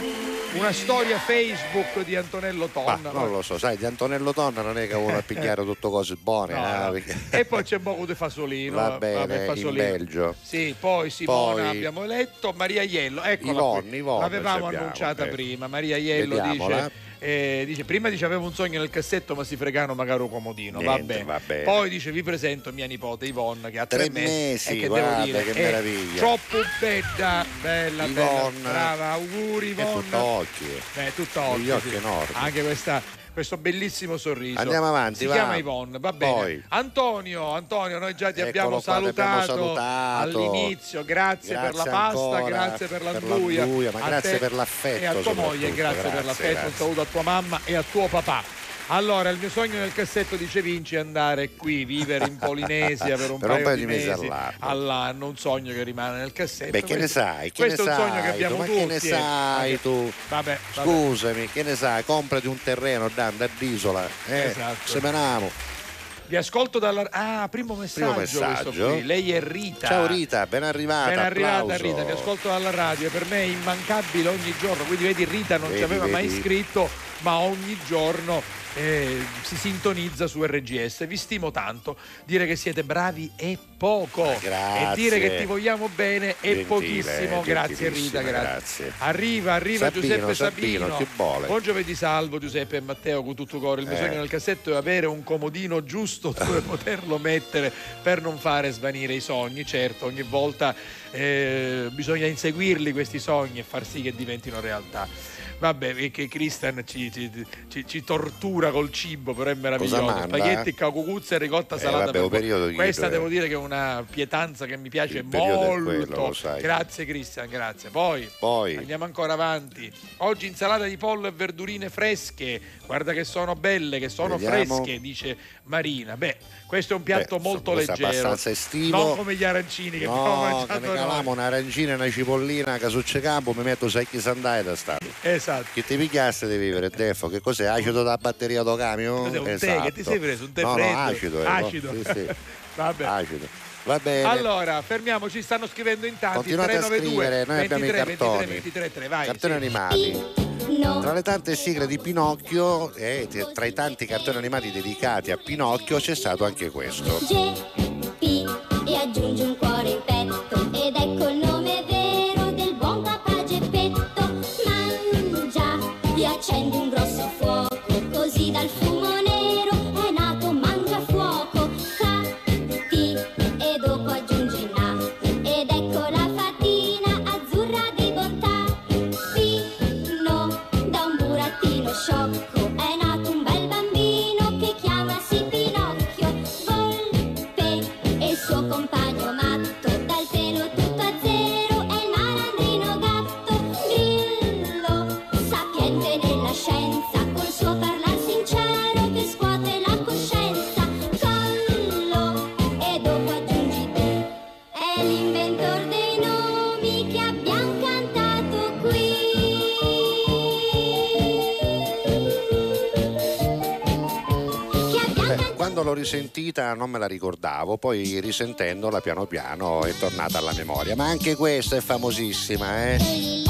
una storia Facebook di Antonello Ma Tonna. non lo so, sai, di Antonello Tonna non è che a pigliare tutte cose buone, No, eh, no. perché- E poi c'è poco di Fasolino. Va vabbè, bene, in Fasolino. Belgio. Sì, poi Simona Poi- abbiamo eletto, Maria Iello, eccola Yvonne, qui. Yvonne L'avevamo abbiamo, annunciata eh. prima. Maria Iello Vediamola. dice, eh, dice, prima dice avevo un sogno nel cassetto ma si fregano magari un comodino, Niente, bene. va bene. Poi dice vi presento mia nipote Yvonne che ha tre, Tre mesi, e che guarda, devo dire che è meraviglia. troppo bella, bella, Yvonne. bella, brava, auguri È Yvonne. tutto occhi. Beh, tutto occhi, sì. Anche questa- questo bellissimo sorriso. Andiamo avanti, Si va. chiama Yvonne, va bene. Poi. Antonio, Antonio, noi già ti abbiamo ti abbiamo salutato, salutato. all'inizio. Grazie, per la Grazie pasta, ancora grazie per per l'anduia. l'anduia, ma grazie per l'affetto E a tua moglie, soprattutto, grazie, per grazie, l'affetto. grazie. Un saluto a tua mamma e a tuo papà. Allora, il mio sogno nel cassetto dice Vinci è andare qui, vivere in Polinesia per un, Per un paio, paio di di mesi mesi all'anno. all'anno, un sogno che rimane nel cassetto. Beh, che ne sai? Che questo ne è un sogno che abbiamo tu? Ma tutti. che ne eh. sai tu? Vabbè, vabbè. Scusami, che ne sai? Comprati un terreno, Dan, da Bisola. Eh, Esatto. semeniamo. Vi ascolto dalla... Ah, primo messaggio, questo messaggio. qui. Lei è Rita. Ciao Rita, ben arrivata. Ben arrivata applauso. Rita, vi ascolto dalla radio, per me è immancabile ogni giorno, quindi vedi Rita non ci Vedi, aveva mai vedi. scritto, ma ogni giorno eh, si sintonizza su RGS. Vi stimo tanto, dire che siete bravi è poco grazie. e dire che ti vogliamo bene è Gentile, pochissimo. Grazie Rita, grazie. grazie. Arriva, arriva Sabino, Giuseppe Sabino, Sabino. Buon giovedì salvo Giuseppe e Matteo con tutto cuore. Il mio Eh. sogno nel cassetto è avere un comodino giusto dove poterlo mettere per non fare svanire i sogni. Certo, ogni volta eh, bisogna inseguirli questi sogni e far sì che diventino realtà. Vabbè, che Christian ci, ci- ci- tortura col cibo, però è meraviglioso. Spaghetti, cucuzzezza e ricotta Eh, salata. vabbè, periodo di Questa devo eh. dire che è una pietanza che mi piace Il molto. quello. Grazie Cristian, grazie. Poi, Poi. andiamo ancora avanti. Oggi insalata di pollo e verdurine fresche. Guarda che sono belle, che sono Vediamo. fresche, dice Marina. Beh, questo è un piatto Beh, molto leggero. abbastanza estivo. Non come gli arancini che abbiamo No, che mangiato noi. un'arancina e una cipollina c'è campo mi metto secchi sandai da sta. Esatto. Che ti pigliasse di vivere, Defo? Che cos'è? Acido da batteria do camion? Cos'è, un tè? Esatto. Che ti sei preso? Un tè no, freddo? No, acido. eh, no? Acido. Sì, sì. Vabbè. Acido. Va bene. Allora, fermiamoci, stanno scrivendo in tanti. Continuate a 392 scrivere, noi abbiamo i 23, cartoni. 23, 23, 3, vai. Cartoni sì. animati. Tra le tante sigle di Pinocchio e tra i tanti cartoni animati dedicati a Pinocchio c'è stato anche questo. P e aggiungi un cuore in petto ed ecco il nome vero del buon papà Geppetto mangia e accendi un l'ho risentita non me la ricordavo, poi risentendola piano piano è tornata alla memoria. Ma anche questa è famosissima, eh?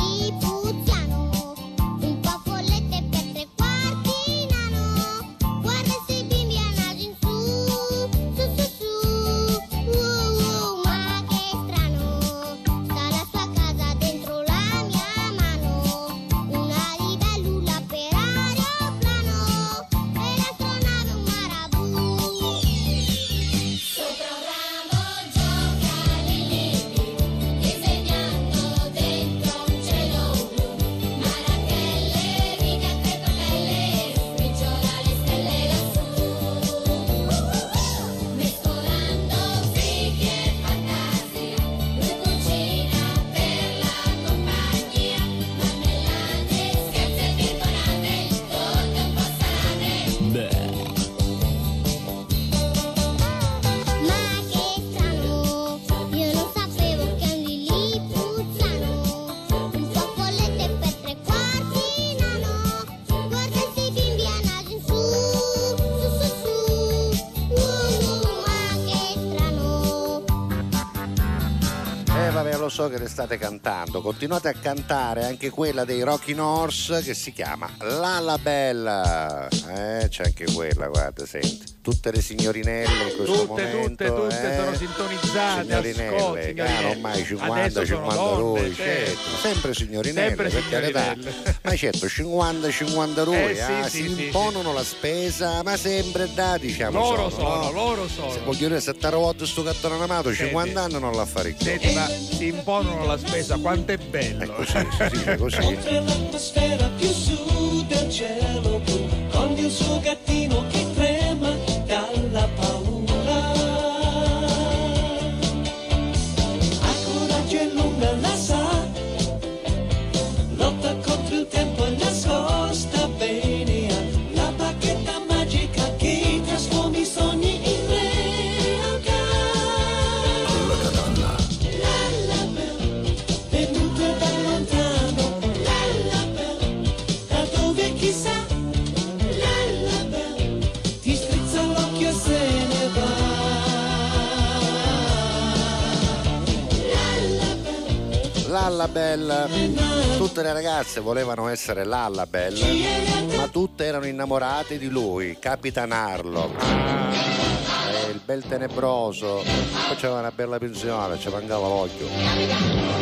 Cantando. Continuate a cantare anche quella dei Rocking Horse che si chiama Lala Bella. Eh, c'è anche quella, guarda, senti. Tutte le signorinelle in questo Tutte, momento. tutte, tutte eh? sono sintonizzate. Signorinelle, ascolti, caro, signorinelle. ormai 50, Adesso sono 50 donne, rui, certo. certo. Sempre signorinelle, Sempre per carità. Ma certo, 50, 50 rui, Eh, sì, ah, sì, si sì, impongono la spesa, ma sempre da, diciamo. Loro sono, no? loro sono. Se voglio dire, se volte sto cartone animato, 50 anni non l'ha fare Senti, ma si impongono la spesa, quanto è bello. così, si dice così. Oltre l'atmosfera più su del cielo blu, con il suo gattino Lalla Bella. Tutte le ragazze volevano essere Lalla Bella, ma tutte erano innamorate di lui, Capitan Harlock. Eh, il bel tenebroso, poi c'era una bella pensione, ci mancava l'occhio.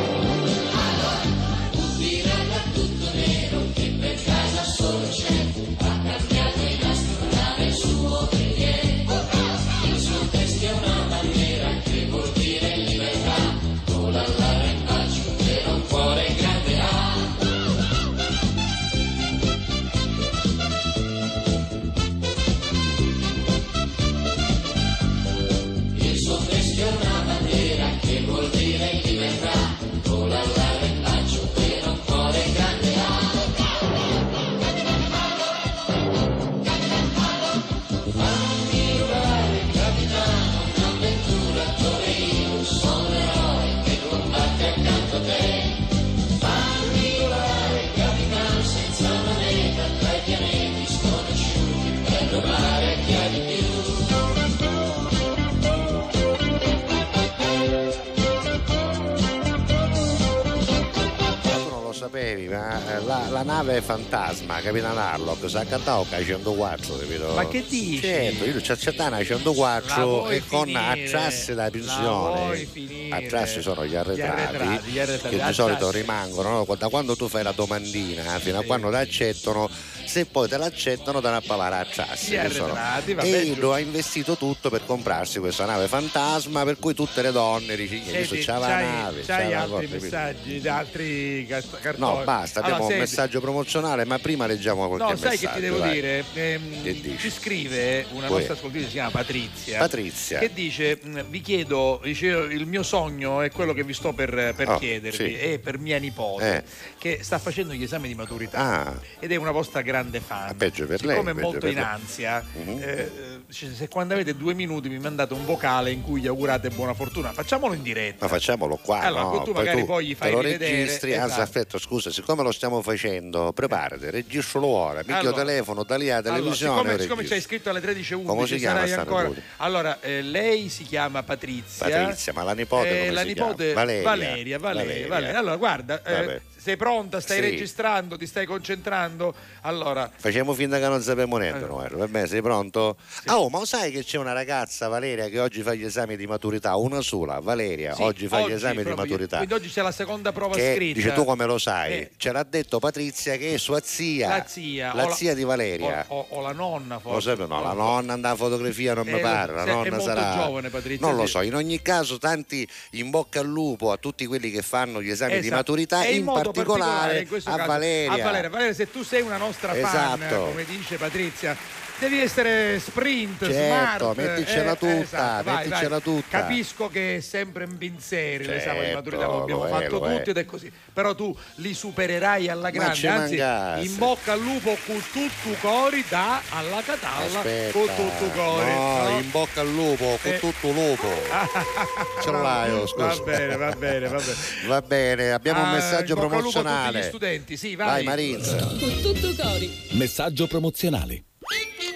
Sapevi, ma eh, la, la nave fantasma, Capitan Harlock, si è accantato a 104, capito? Ma che dici? Certo, io c'ho accettato a 104 La vuoi e con attrassi da La pensione. Attrassi sono gli arretrati, arretrati, gli arretrati, che di solito rimangono no? da quando tu fai la domandina fino a quando ti accettano. Se poi te l'accettano, te ne a pagare a trassi. Gli che sono. arretrati, vabbè, E giusto. lo ha investito tutto per comprarsi questa nave fantasma, per cui tutte le donne Senti, c'ha la nave. la altri cosa", capito? messaggi, altri cart- cartoni? No, basta, abbiamo Allora, un senti, messaggio promozionale, ma prima leggiamo qualche No, sai che messaggio. ti devo vai. dire? Ehm, Che ci scrive una Poi. nostra ascoltatrice, si chiama Patrizia. Patrizia. Che dice: "Mh, Vi chiedo, dice, il mio sogno è quello che vi sto per, per Oh, chiedervi, sì. è per mia nipote, Eh. Che sta facendo gli esami di maturità Ah. ed è una vostra grande fan. peggio per lei, Siccome è molto in lei. ansia, Mhm. eh, se quando avete due minuti mi mandate un vocale in cui gli augurate buona fortuna, facciamolo in diretta. Ma facciamolo qua, Allora, no? tu magari poi gli fai lo rivedere, registri, esatto. aspetta, scusa, siccome lo stiamo facendo, preparati, registralo ora, mica Allora. telefono, da lì Allora, televisione. siccome, lo siccome registri. c'è scritto alle 13.11 Come si chiama ancora allora eh, lei si chiama Patrizia Patrizia, ma la nipote Eh, come la si nipote chiama? Valeria. Valeria, Valeria, Valeria. Allora guarda eh. Sei pronta stai Sì. registrando ti stai concentrando allora Facciamo finta che non sappiamo niente, Allora. Noel. Va bene, sei pronto? Ah, oh, ma sai che c'è una ragazza, Valeria, che oggi fa gli esami di maturità, una sola, Valeria, sì, oggi fa gli esami di proprio- maturità. quindi oggi c'è la seconda prova Che scritta dice tu come lo sai? Eh, Ce l'ha detto Patrizia che è sua zia, la zia la zia di Valeria. o, o- o la nonna Lo forse sapevo, no, la nonna andava a fotografia, non mi Eh, pare, la nonna molto sarà. giovane, Patrizia, non lo sì. so, in ogni caso, tanti in bocca al lupo a tutti quelli che fanno gli esami di Esatto. maturità, E in, modo particolare in questo a caso, Valeria. a Valeria. Valeria, se tu sei una nostra fan, Esatto. come dice Patrizia, devi essere sprint, Certo, smart. metticela tutta, esatto, vai, metticela vai. tutta. Capisco che è sempre un pinzeri l'esame di Certo, maturità, lo abbiamo lo è, fatto è. tutti ed è così. Però tu li supererai alla grande, anzi, mancasse. in bocca al lupo con tutto cori da alla catalla Aspetta, con tutto cori. no, no? in bocca al lupo, con Eh. tutto lupo. Ce l'hai, oh, scusa. Va bene, va bene, va bene. Va bene, abbiamo un Ah, messaggio in bocca al lupo a tutti promozionale. gli studenti, sì, vai. Vai Marinza. Con tutto cori. Messaggio promozionale.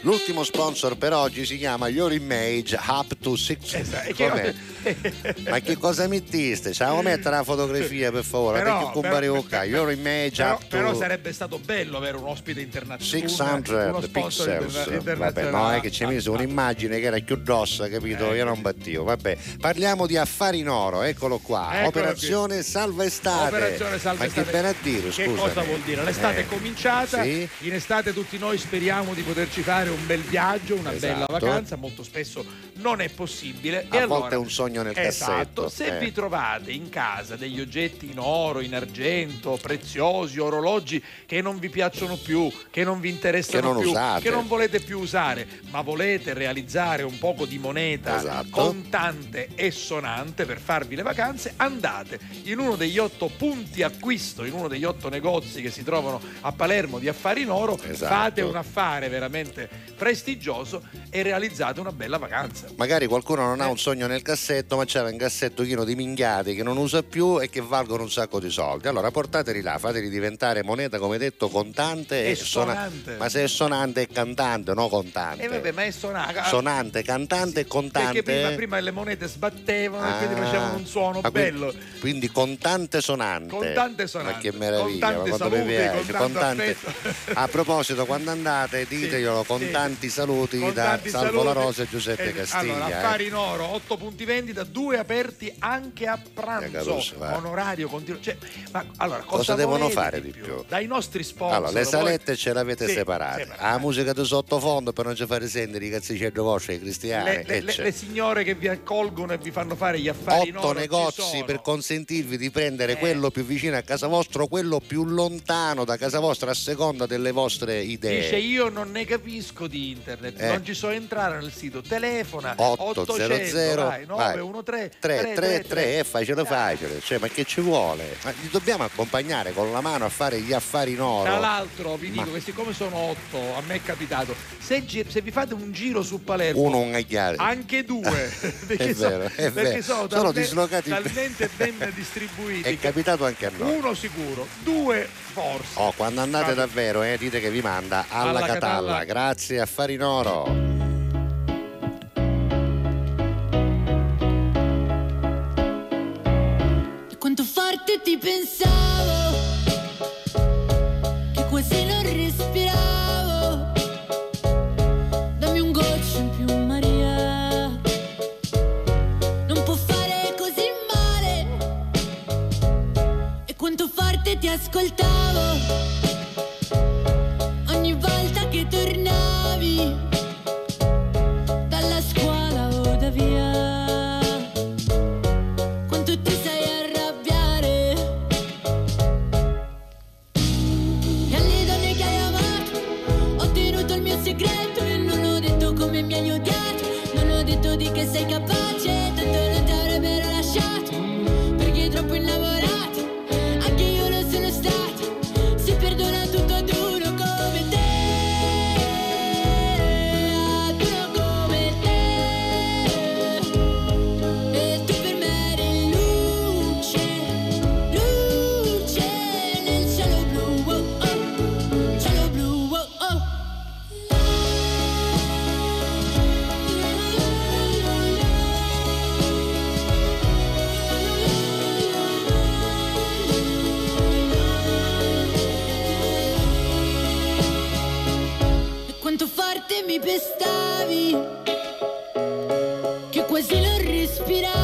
L'ultimo sponsor per oggi si chiama Your Image Up to Six. Esatto, che-? Ma che cosa mettiste? Ciao, mettere la fotografia per favore, Però- perché compare però- occa. Your Image Però, Up to però sarebbe stato bello avere un ospite internazionale. 600 uno sponsor pixels. Vabbè, no, è che ci hai messo un'immagine che era più grossa, capito? Io non battivo. Vabbè, parliamo di affari in oro, eccolo qua. Eccolo Operazione Salva Estate. Operazione Salva Ma Estate. che bene a dire, Che scusa. cosa vuol dire? L'estate Eh, è cominciata, sì. in estate tutti noi speriamo di poterci fare un bel viaggio, una bella Esatto. vacanza, molto spesso non è possibile. A e volte allora, è un sogno nel esatto, cassetto. se eh. vi trovate in casa degli oggetti in oro, in argento, preziosi, orologi che non vi piacciono più, che non vi interessano Che non più, usate. che non volete più usare, ma volete realizzare un poco di moneta Esatto. contante e sonante per farvi le vacanze, andate in uno degli otto punti acquisto, in uno degli otto negozi che si trovano a Palermo di affari in oro, Esatto. fate un affare veramente prestigioso e realizzate una bella vacanza. Magari qualcuno non ha Eh. un sogno nel cassetto, ma c'era un cassetto pieno di minchiate che non usa più e che valgono un sacco di soldi. Allora portateli là, fateli diventare moneta, come detto, contante E e sonante. Ma se è sonante è cantante, no contante. E vabbè, ma è suonato. Sonante, cantante e contante. Perché prima, prima le monete sbattevano e quindi Ah, facevano un suono ma quindi- bello. Quindi contante sonante. Contante sonante. Ma che meraviglia, Con tante ma quando mi saluti, piace. Contante- affetto. A proposito, quando andate, diteglielo con sì. tanti saluti Con da tanti Salvo La saluti. Rosa e Giuseppe Eh, Castiglia. Allora, eh. affari in oro, 8 punti vendita, due aperti anche a pranzo. va. Onorario continuo. Cioè, ma allora, cosa, Cosa devono fare di più? Dai nostri sponsor. Allora, le salette ce l'avete Sì, separate. separate. La musica di sottofondo per non ci fare sentire i cazzicelli vostri, i cristiani. Le, le- le- signore che vi accolgono e vi fanno fare gli affari in Otto oro ci negozi sono. per consentirvi di prendere Eh. quello più vicino a casa vostra o quello più lontano da casa vostra a seconda delle vostre idee. Dice io non ne capisco di internet, Eh. non ci so entrare nel sito, telefona 800 800 vai, vai. 913 333 è facile facile, cioè ma che ci vuole? Ma li dobbiamo accompagnare con la mano a fare gli affari in oro. Tra l'altro vi Ma- dico che siccome sono otto, a me è capitato, se, gi- se vi fate un giro su Palermo, Uno un agliare. anche due, perché, È so- vero, è perché sono, Sono talme- dislocati talmente ben distribuiti. È capitato anche a noi. uno sicuro, due forse. Oh, quando andate davvero, eh, dite che vi manda alla, Alla Catalla. Catalla. Grazie, affari in oro. E quanto forte ti pensavo Che quasi non respiravo Dammi un goccio in più Maria Non può fare così male E quanto forte ti ascoltavo che quasi non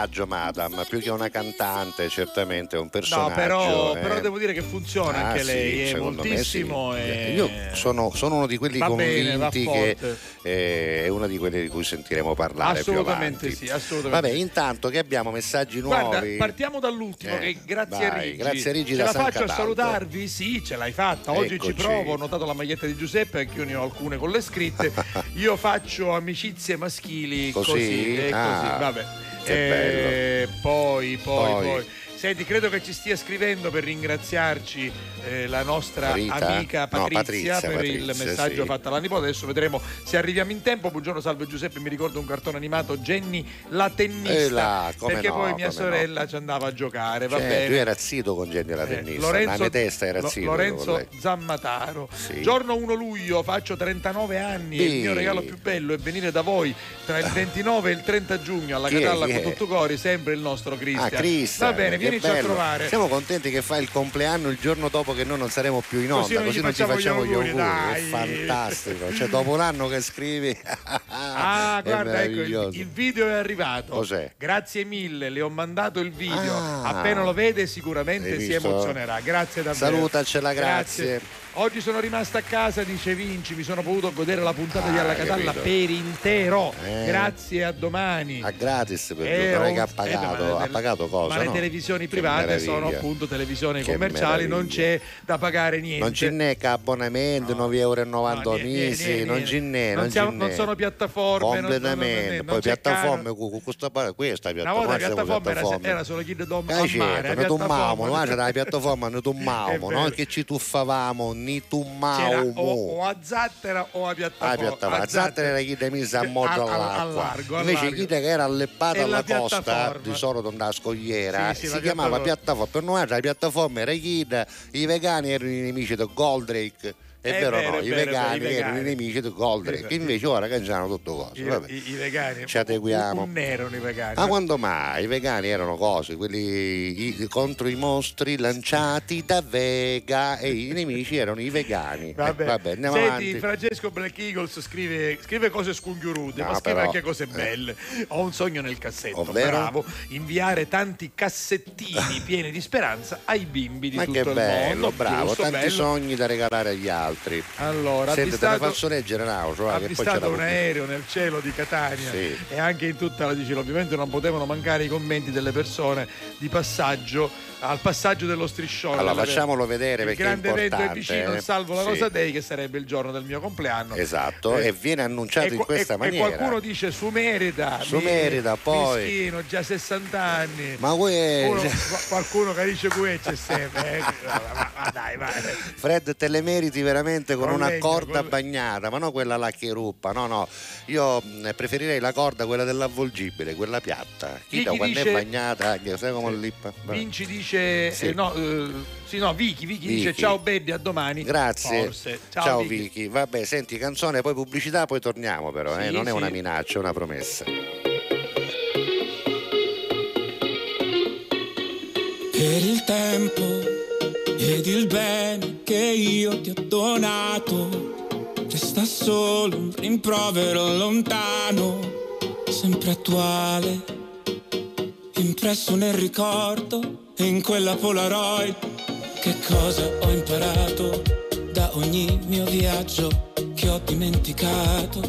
personaggio, madam, più che una cantante, certamente è un personaggio. No, però, eh. però devo dire che funziona Ah, anche sì, lei, è me moltissimo. sì. e- Io sono, sono uno di quelli Va bene, convinti che forte. eh, è una di quelle di cui sentiremo parlare Assolutamente sì, assolutamente. Vabbè, intanto che abbiamo messaggi nuovi. Guarda, partiamo dall'ultimo, Eh, che grazie a vai, Rigi. grazie a Rigi Ce la San faccio a Cataldo. salutarvi? Sì, ce l'hai fatta. Oggi ci Eccoci. provo, ho notato la maglietta di Giuseppe, anche io ne ho alcune con le scritte. Io faccio amicizie maschili Così? così. e Ah, così, vabbè. Che Eh, Poi, poi, Poi. poi. Senti, credo che ci stia scrivendo per ringraziarci eh, la nostra Rita? amica No, Patrizia, Patrizia, per il Patrizia, messaggio sì. fatto alla nipote. Adesso vedremo se arriviamo in tempo. Buongiorno, salve Giuseppe. Mi ricordo un cartone animato Jenny la tennista. Eh là, perché no, poi mia sorella ci andava a giocare. Va Cioè, bene. tu era zitto con gente la Eh, tennista, la mia testa era zitto. Lorenzo. Zammataro. Sì. Giorno 1 luglio, faccio 39 anni e il Sì. mio regalo più bello è venire da voi tra il 29 e il 30 giugno alla? Catalla con tutto cori, sempre il nostro Cristian. Ah, Cristian, Va bene, che vienici a trovare. Siamo contenti che fai il compleanno il giorno dopo che noi non saremo più in onda, Così così, non ti facciamo gli gli auguri, auguri. È fantastico. Cioè, dopo un anno che scrivi, Ah, guarda, ecco, il, il video è arrivato. Cos'è? Grazie mille, le ho mandato il video. Ah. Appena lo vede sicuramente si emozionerà. Grazie davvero. Salutacela, grazie. Oggi sono rimasta a casa, dice Vinci, mi sono potuto godere la puntata di Ah, Alla Catalla capito. per intero. Eh. Grazie a domani. a gratis per Eh, non è un- che ha eh, pagato, ma ha le- pagato cosa? Ma le no? televisioni Che private sono appunto televisioni Che commerciali, non c'è da pagare niente. Non ci n'è che abbonamento, 9,90 euro No, niente, mese, niente, non ci n'è, non non, siamo- non sono piattaforme, Completamente, non- poi c'è piattaforme, con questa, questa Una piattaforma, volta la siamo piattaforma era, solo chi da dom- Eh, a mare, certo, noi piattaforma. noi c'era la piattaforma, noi vero. non che ci tuffavamo, ni C'era tummavamo. o, o a zattera o a piattaforma. piattaforma. La zattera era chi te mise a al all'acqua. Invece chi che era alleppata E alla la costa, di solito andava a scogliera, Sì, sì, si chiamava piattaforma. Per noi la piattaforma era chi i vegani erano i nemici del Goldrake. È, È vero vero, no? è I vero, vegani vero, i erano i vegani. nemici del Goldrake. Esatto. Invece ora cangiano tutto cose. I, i- i vegani Ci adeguiamo. Un erano i vegani. Ma quando mai? I vegani erano cose, quelli i- contro i mostri lanciati da Vega e i nemici erano i vegani. Vabbè. Eh, vabbè, andiamo Senti, avanti. Francesco Black Eagles scrive, scrive cose scunghiurute, No, ma scrive però, anche cose eh. belle. Ho un sogno nel cassetto, Ovvero? bravo, inviare tanti cassettini pieni di speranza ai bimbi di Ma tutto che il bello, mondo. bravo, Giusto, tanti bello. sogni da regalare agli altri. Allora, Senti, te ne avvistato- faccio leggere Nauscio, va, ha c'è avvistato la un aereo nel cielo di Catania Sì. e anche in tutta la Sicilia ovviamente non potevano mancare i commenti delle persone di passaggio al passaggio dello striscione Allora, facciamolo vedere il perché è grande evento è vicino eh. salvo la Sì. Rosa Day che sarebbe il giorno del mio compleanno Esatto, Eh, e viene annunciato e, in questa e- maniera. e qualcuno dice su merita Su merita, poi. mischino già 60 anni Ma que- Uno- qua- qualcuno che dice que c'è sempre eh. ma, ma dai ma, Fred, te le meriti veramente con, Con una legno, corda con- bagnata, ma non quella là che ruppa, no, no. Io mh, preferirei la corda, quella dell'avvolgibile, quella piatta. Chi Vicky quando dice- è bagnata, anche, sai come lippa? Vinci dice Sì. eh, no, eh, sì, no, Vicky, Vicky, dice Vicky. ciao Beddi a domani Grazie. forse ciao, Ciao, Vicky. Vicky. Vabbè, senti, canzone, poi pubblicità, poi torniamo però, eh. Sì, non è sì. una minaccia, è una promessa. per il tempo ed il bene che io ti ho donato. Resta solo un rimprovero lontano, sempre attuale, impresso nel ricordo e in quella Polaroid. Che cosa ho imparato da ogni mio viaggio che ho dimenticato?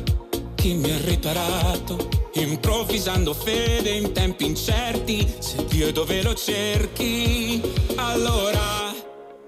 Chi mi ha riparato? Improvvisando fede in tempi incerti, se Dio dove lo cerchi, allora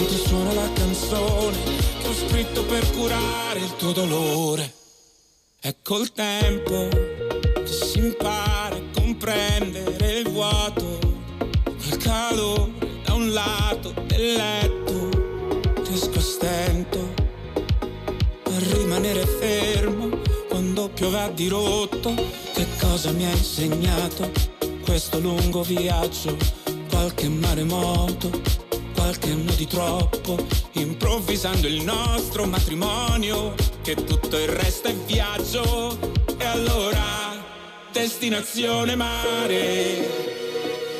Mentre suona la canzone che ho scritto per curare il tuo dolore. È col tempo che si impara a comprendere il vuoto. Quel calore da un lato del letto. Riesco a stento a rimanere fermo quando piove a dirotto. Che cosa mi ha insegnato questo lungo viaggio, qualche maremoto, qualche anno di troppo, improvvisando il nostro matrimonio, che tutto il resto è viaggio. E allora, destinazione mare.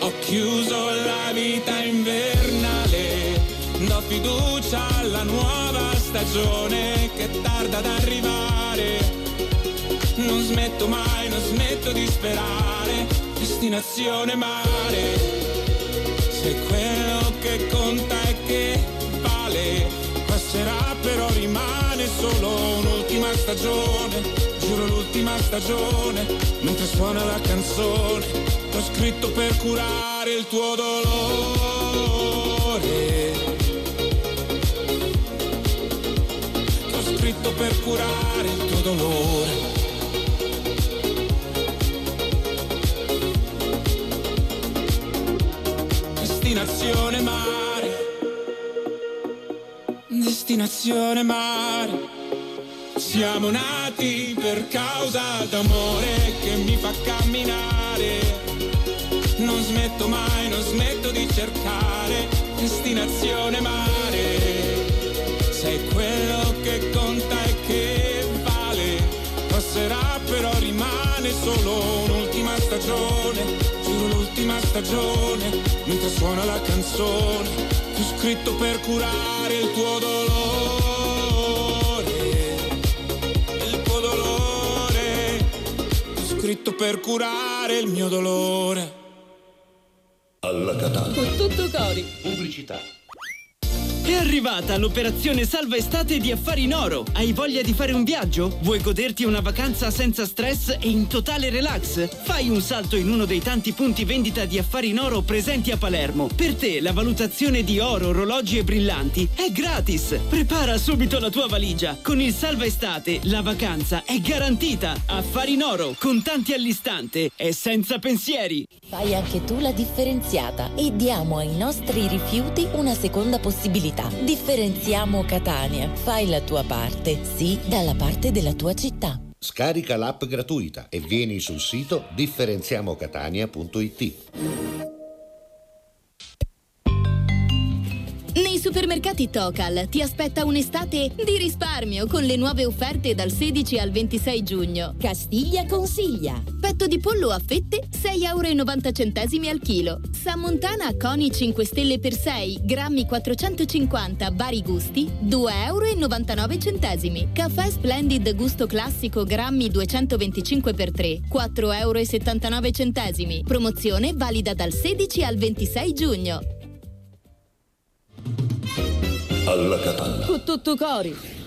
Ho chiuso la vita invernale, do fiducia alla nuova stagione che tarda ad arrivare. Non smetto mai, non smetto di sperare, destinazione mare. Se quello che conta è che vale, passerà però rimane solo un'ultima stagione, giuro l'ultima stagione, mentre suona la canzone, l'ho scritto per curare il tuo dolore. L'ho scritto per curare il tuo dolore. Destinazione mare. Destinazione mare. Siamo nati per causa d'amore che mi fa camminare. Non smetto mai, non smetto di cercare. Destinazione mare. Sei quello che conta e che vale. Passerà però rimane solo un'ultima stagione. Giuro l'ultima stagione. Mentre suona la canzone. Che ho scritto per curare il tuo dolore. Il tuo dolore. Ho scritto per curare il mio dolore. Alla Catalla. Con tutto cori. Pubblicità. È arrivata l'operazione Salva Estate di Affari in Oro. Hai voglia di fare un viaggio? Vuoi goderti una vacanza senza stress e in totale relax? Fai un salto in uno dei tanti punti vendita di Affari in Oro presenti a Palermo. Per te la valutazione di oro, orologi e brillanti è gratis. Prepara subito la tua valigia. Con il Salva Estate la vacanza è garantita. Affari in Oro, contanti all'istante e senza pensieri. Fai anche tu la differenziata e diamo ai nostri rifiuti una seconda possibilità. Differenziamo Catania. Fai la tua parte, sì, dalla parte della tua città. Scarica l'app gratuita e vieni sul sito differenziamocatania.it. Nei supermercati Tocal ti aspetta un'estate di risparmio con le nuove offerte dal 16 al 26 giugno. Castiglia consiglia. Petto di pollo a fette 6,90 euro al chilo. Sammontana Coni 5 stelle per 6, grammi 450, vari gusti 2,99 euro. Caffè Splendid gusto classico grammi 225 per 3, 4,79 euro. Promozione valida dal 16 al 26 giugno. Alla Catalla. Con tutto cori.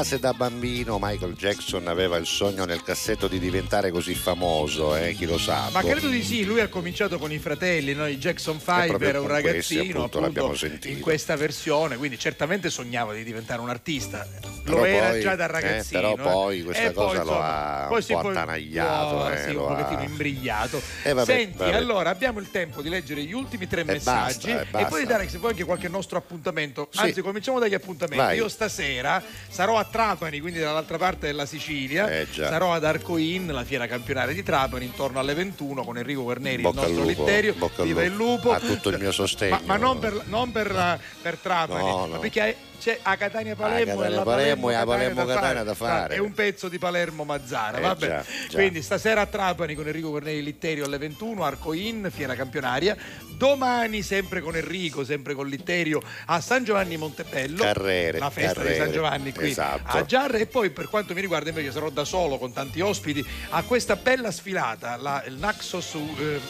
Sa se da bambino Michael Jackson aveva il sogno nel cassetto di diventare così famoso, eh? chi lo sa. Ma boh. credo di sì, lui ha cominciato con i fratelli, no? I Jackson E 5 proprio era un con questi, ragazzino appunto, appunto, in questa versione, quindi certamente sognava di diventare un artista. Lo Però era poi- già da eh, ragazzino. però poi questa E poi, cosa lo insomma, ha poi un sì, po' poi- attanagliato, oh, eh, sì, lo un ha- pochettino imbrigliato. Eh, vabbè, Senti, vabbè. allora abbiamo il tempo di leggere gli ultimi tre messaggi basta, eh, e poi di dare se vuoi anche qualche nostro appuntamento. Sì. Anzi, cominciamo dagli appuntamenti. Vai. Io stasera sarò a Trapani, quindi dall'altra parte della Sicilia. Eh, sarò ad Arcoin, la fiera campionaria di Trapani, intorno alle 21 con Enrico Guarneri, Bocca il nostro lupo, litterio. bocca Viva il lupo. Ha tutto il mio sostegno. Ma, ma non per, non per, per Trapani, No, ma no. perché c'è a Catania Palermo A e Catania Palermo e a Palermo Catania da fare. È un pezzo di Palermo Mazzara, Eh, vabbè. già, già. Quindi stasera a Trapani con Enrico Corneli Litterio alle 21, Arcoin, fiera campionaria. Domani sempre con Enrico, sempre con Litterio a San Giovanni Montebello. Carrere, La festa Carrere. di San Giovanni qui Esatto. a Giarre e poi per quanto mi riguarda invece sarò da solo con tanti ospiti a questa bella sfilata, la, il Naxos, eh,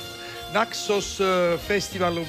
Naxos eh, Festival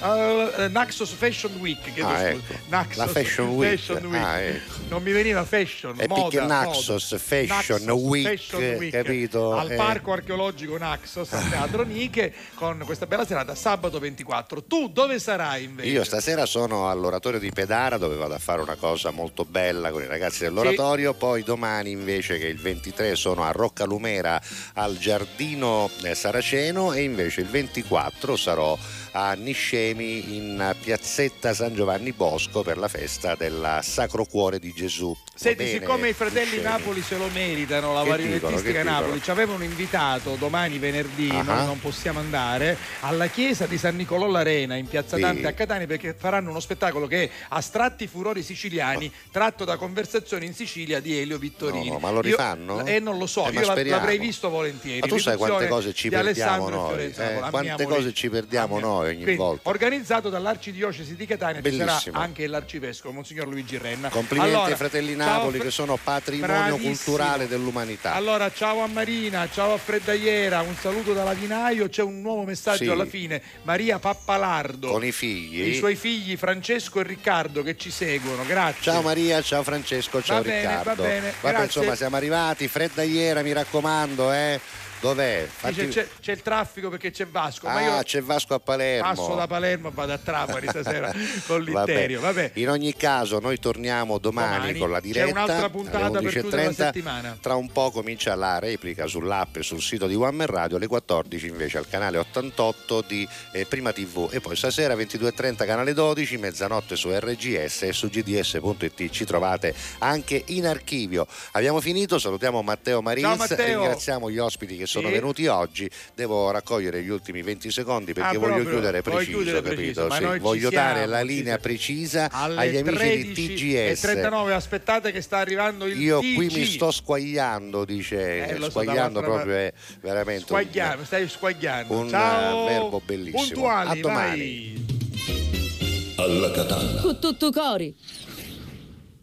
eh, Naxos Fashion Week chiedo Ah, ecco. Naxos La Fashion Week. Fashion Week. Ah, ecco. non mi veniva fashion E moda, perché moda. Naxos Fashion Naxos Week, Fashion Week, capito? al Eh. parco archeologico Naxos al teatro Niche con questa bella serata sabato 24 tu dove sarai invece? Io stasera sono all'oratorio di Pedara dove vado a fare una cosa molto bella con i ragazzi dell'oratorio, poi domani invece che il 23 sono a Roccalumera al Giardino eh, Saraceno e invece il 24 sarò a Niscemi in piazzetta San Giovanni Bosco per la festa del Sacro Cuore di Gesù. Senti, bene, siccome i fratelli Niscemi? Napoli se lo meritano, la marionettistica Napoli ci avevano invitato domani venerdì, Ah. noi non possiamo andare, alla chiesa di San Nicolò l'Arena in piazza Sì. Dante a Catania perché faranno uno spettacolo che è Astratti furori siciliani, tratto da conversazioni in Sicilia di Elio Vittorini. No, no, ma lo rifanno? Eh, non lo so, Eh, io l'avrei visto volentieri. Ma tu sai quante cose ci di perdiamo e noi? Eh? Quante cose ci perdiamo noi ogni Quindi, volta? organizzato dall'Arcidiocesi di Catania ci Bellissimo. sarà anche l'arcivescovo Monsignor Luigi Renna. Complimenti Allora, ai fratelli Napoli fr- che sono patrimonio bravissimo. culturale dell'umanità. Allora, ciao a Marina, ciao a Freddaiera, un saluto dalla Vinaio. C'è un nuovo messaggio Sì. alla fine. Maria Pappalardo. Con i figli. I suoi figli Francesco e Riccardo che ci seguono. Grazie. Ciao Maria, ciao Francesco, ciao Va bene, Riccardo. va bene, grazie. insomma, siamo arrivati. Fredda iera, mi raccomando, eh. Dov'è? Fatti- c'è, c'è- c'è il traffico perché c'è Vasco. ma Ah, io c'è Vasco a Palermo. passo da Palermo e vado a Trapani stasera con Vabbè. l'Itterio. Vabbè. In ogni caso, noi torniamo domani, Domani con la c'è diretta. un'altra puntata alle per chiudere la 11.30. settimana. Tra un po' comincia la replica sull'app e sul sito di One Man Radio, alle 14 invece al canale 88 di eh, Prima TV e poi stasera 22.30 canale 12, mezzanotte su RGS e su gds.it ci trovate anche in archivio. Abbiamo finito, salutiamo Matteo Maris, Ciao, Matteo. ringraziamo gli ospiti che sono venuti oggi. Devo raccogliere gli ultimi 20 secondi perché Ah, voglio proprio, chiudere preciso, chiudere capito? preciso, ma Sì, voglio siamo, dare la linea precisa alle agli amici 13 di e TGS. 39 aspettate che sta arrivando il Io TG. qui mi sto squagliando, dice, Eh, so, squagliando proprio è veramente un- Squagliando, stai squagliando. un, Ciao. eh, verbo bellissimo. Puntuali, A domani. vai. Alla Catalla. Con tutto cori.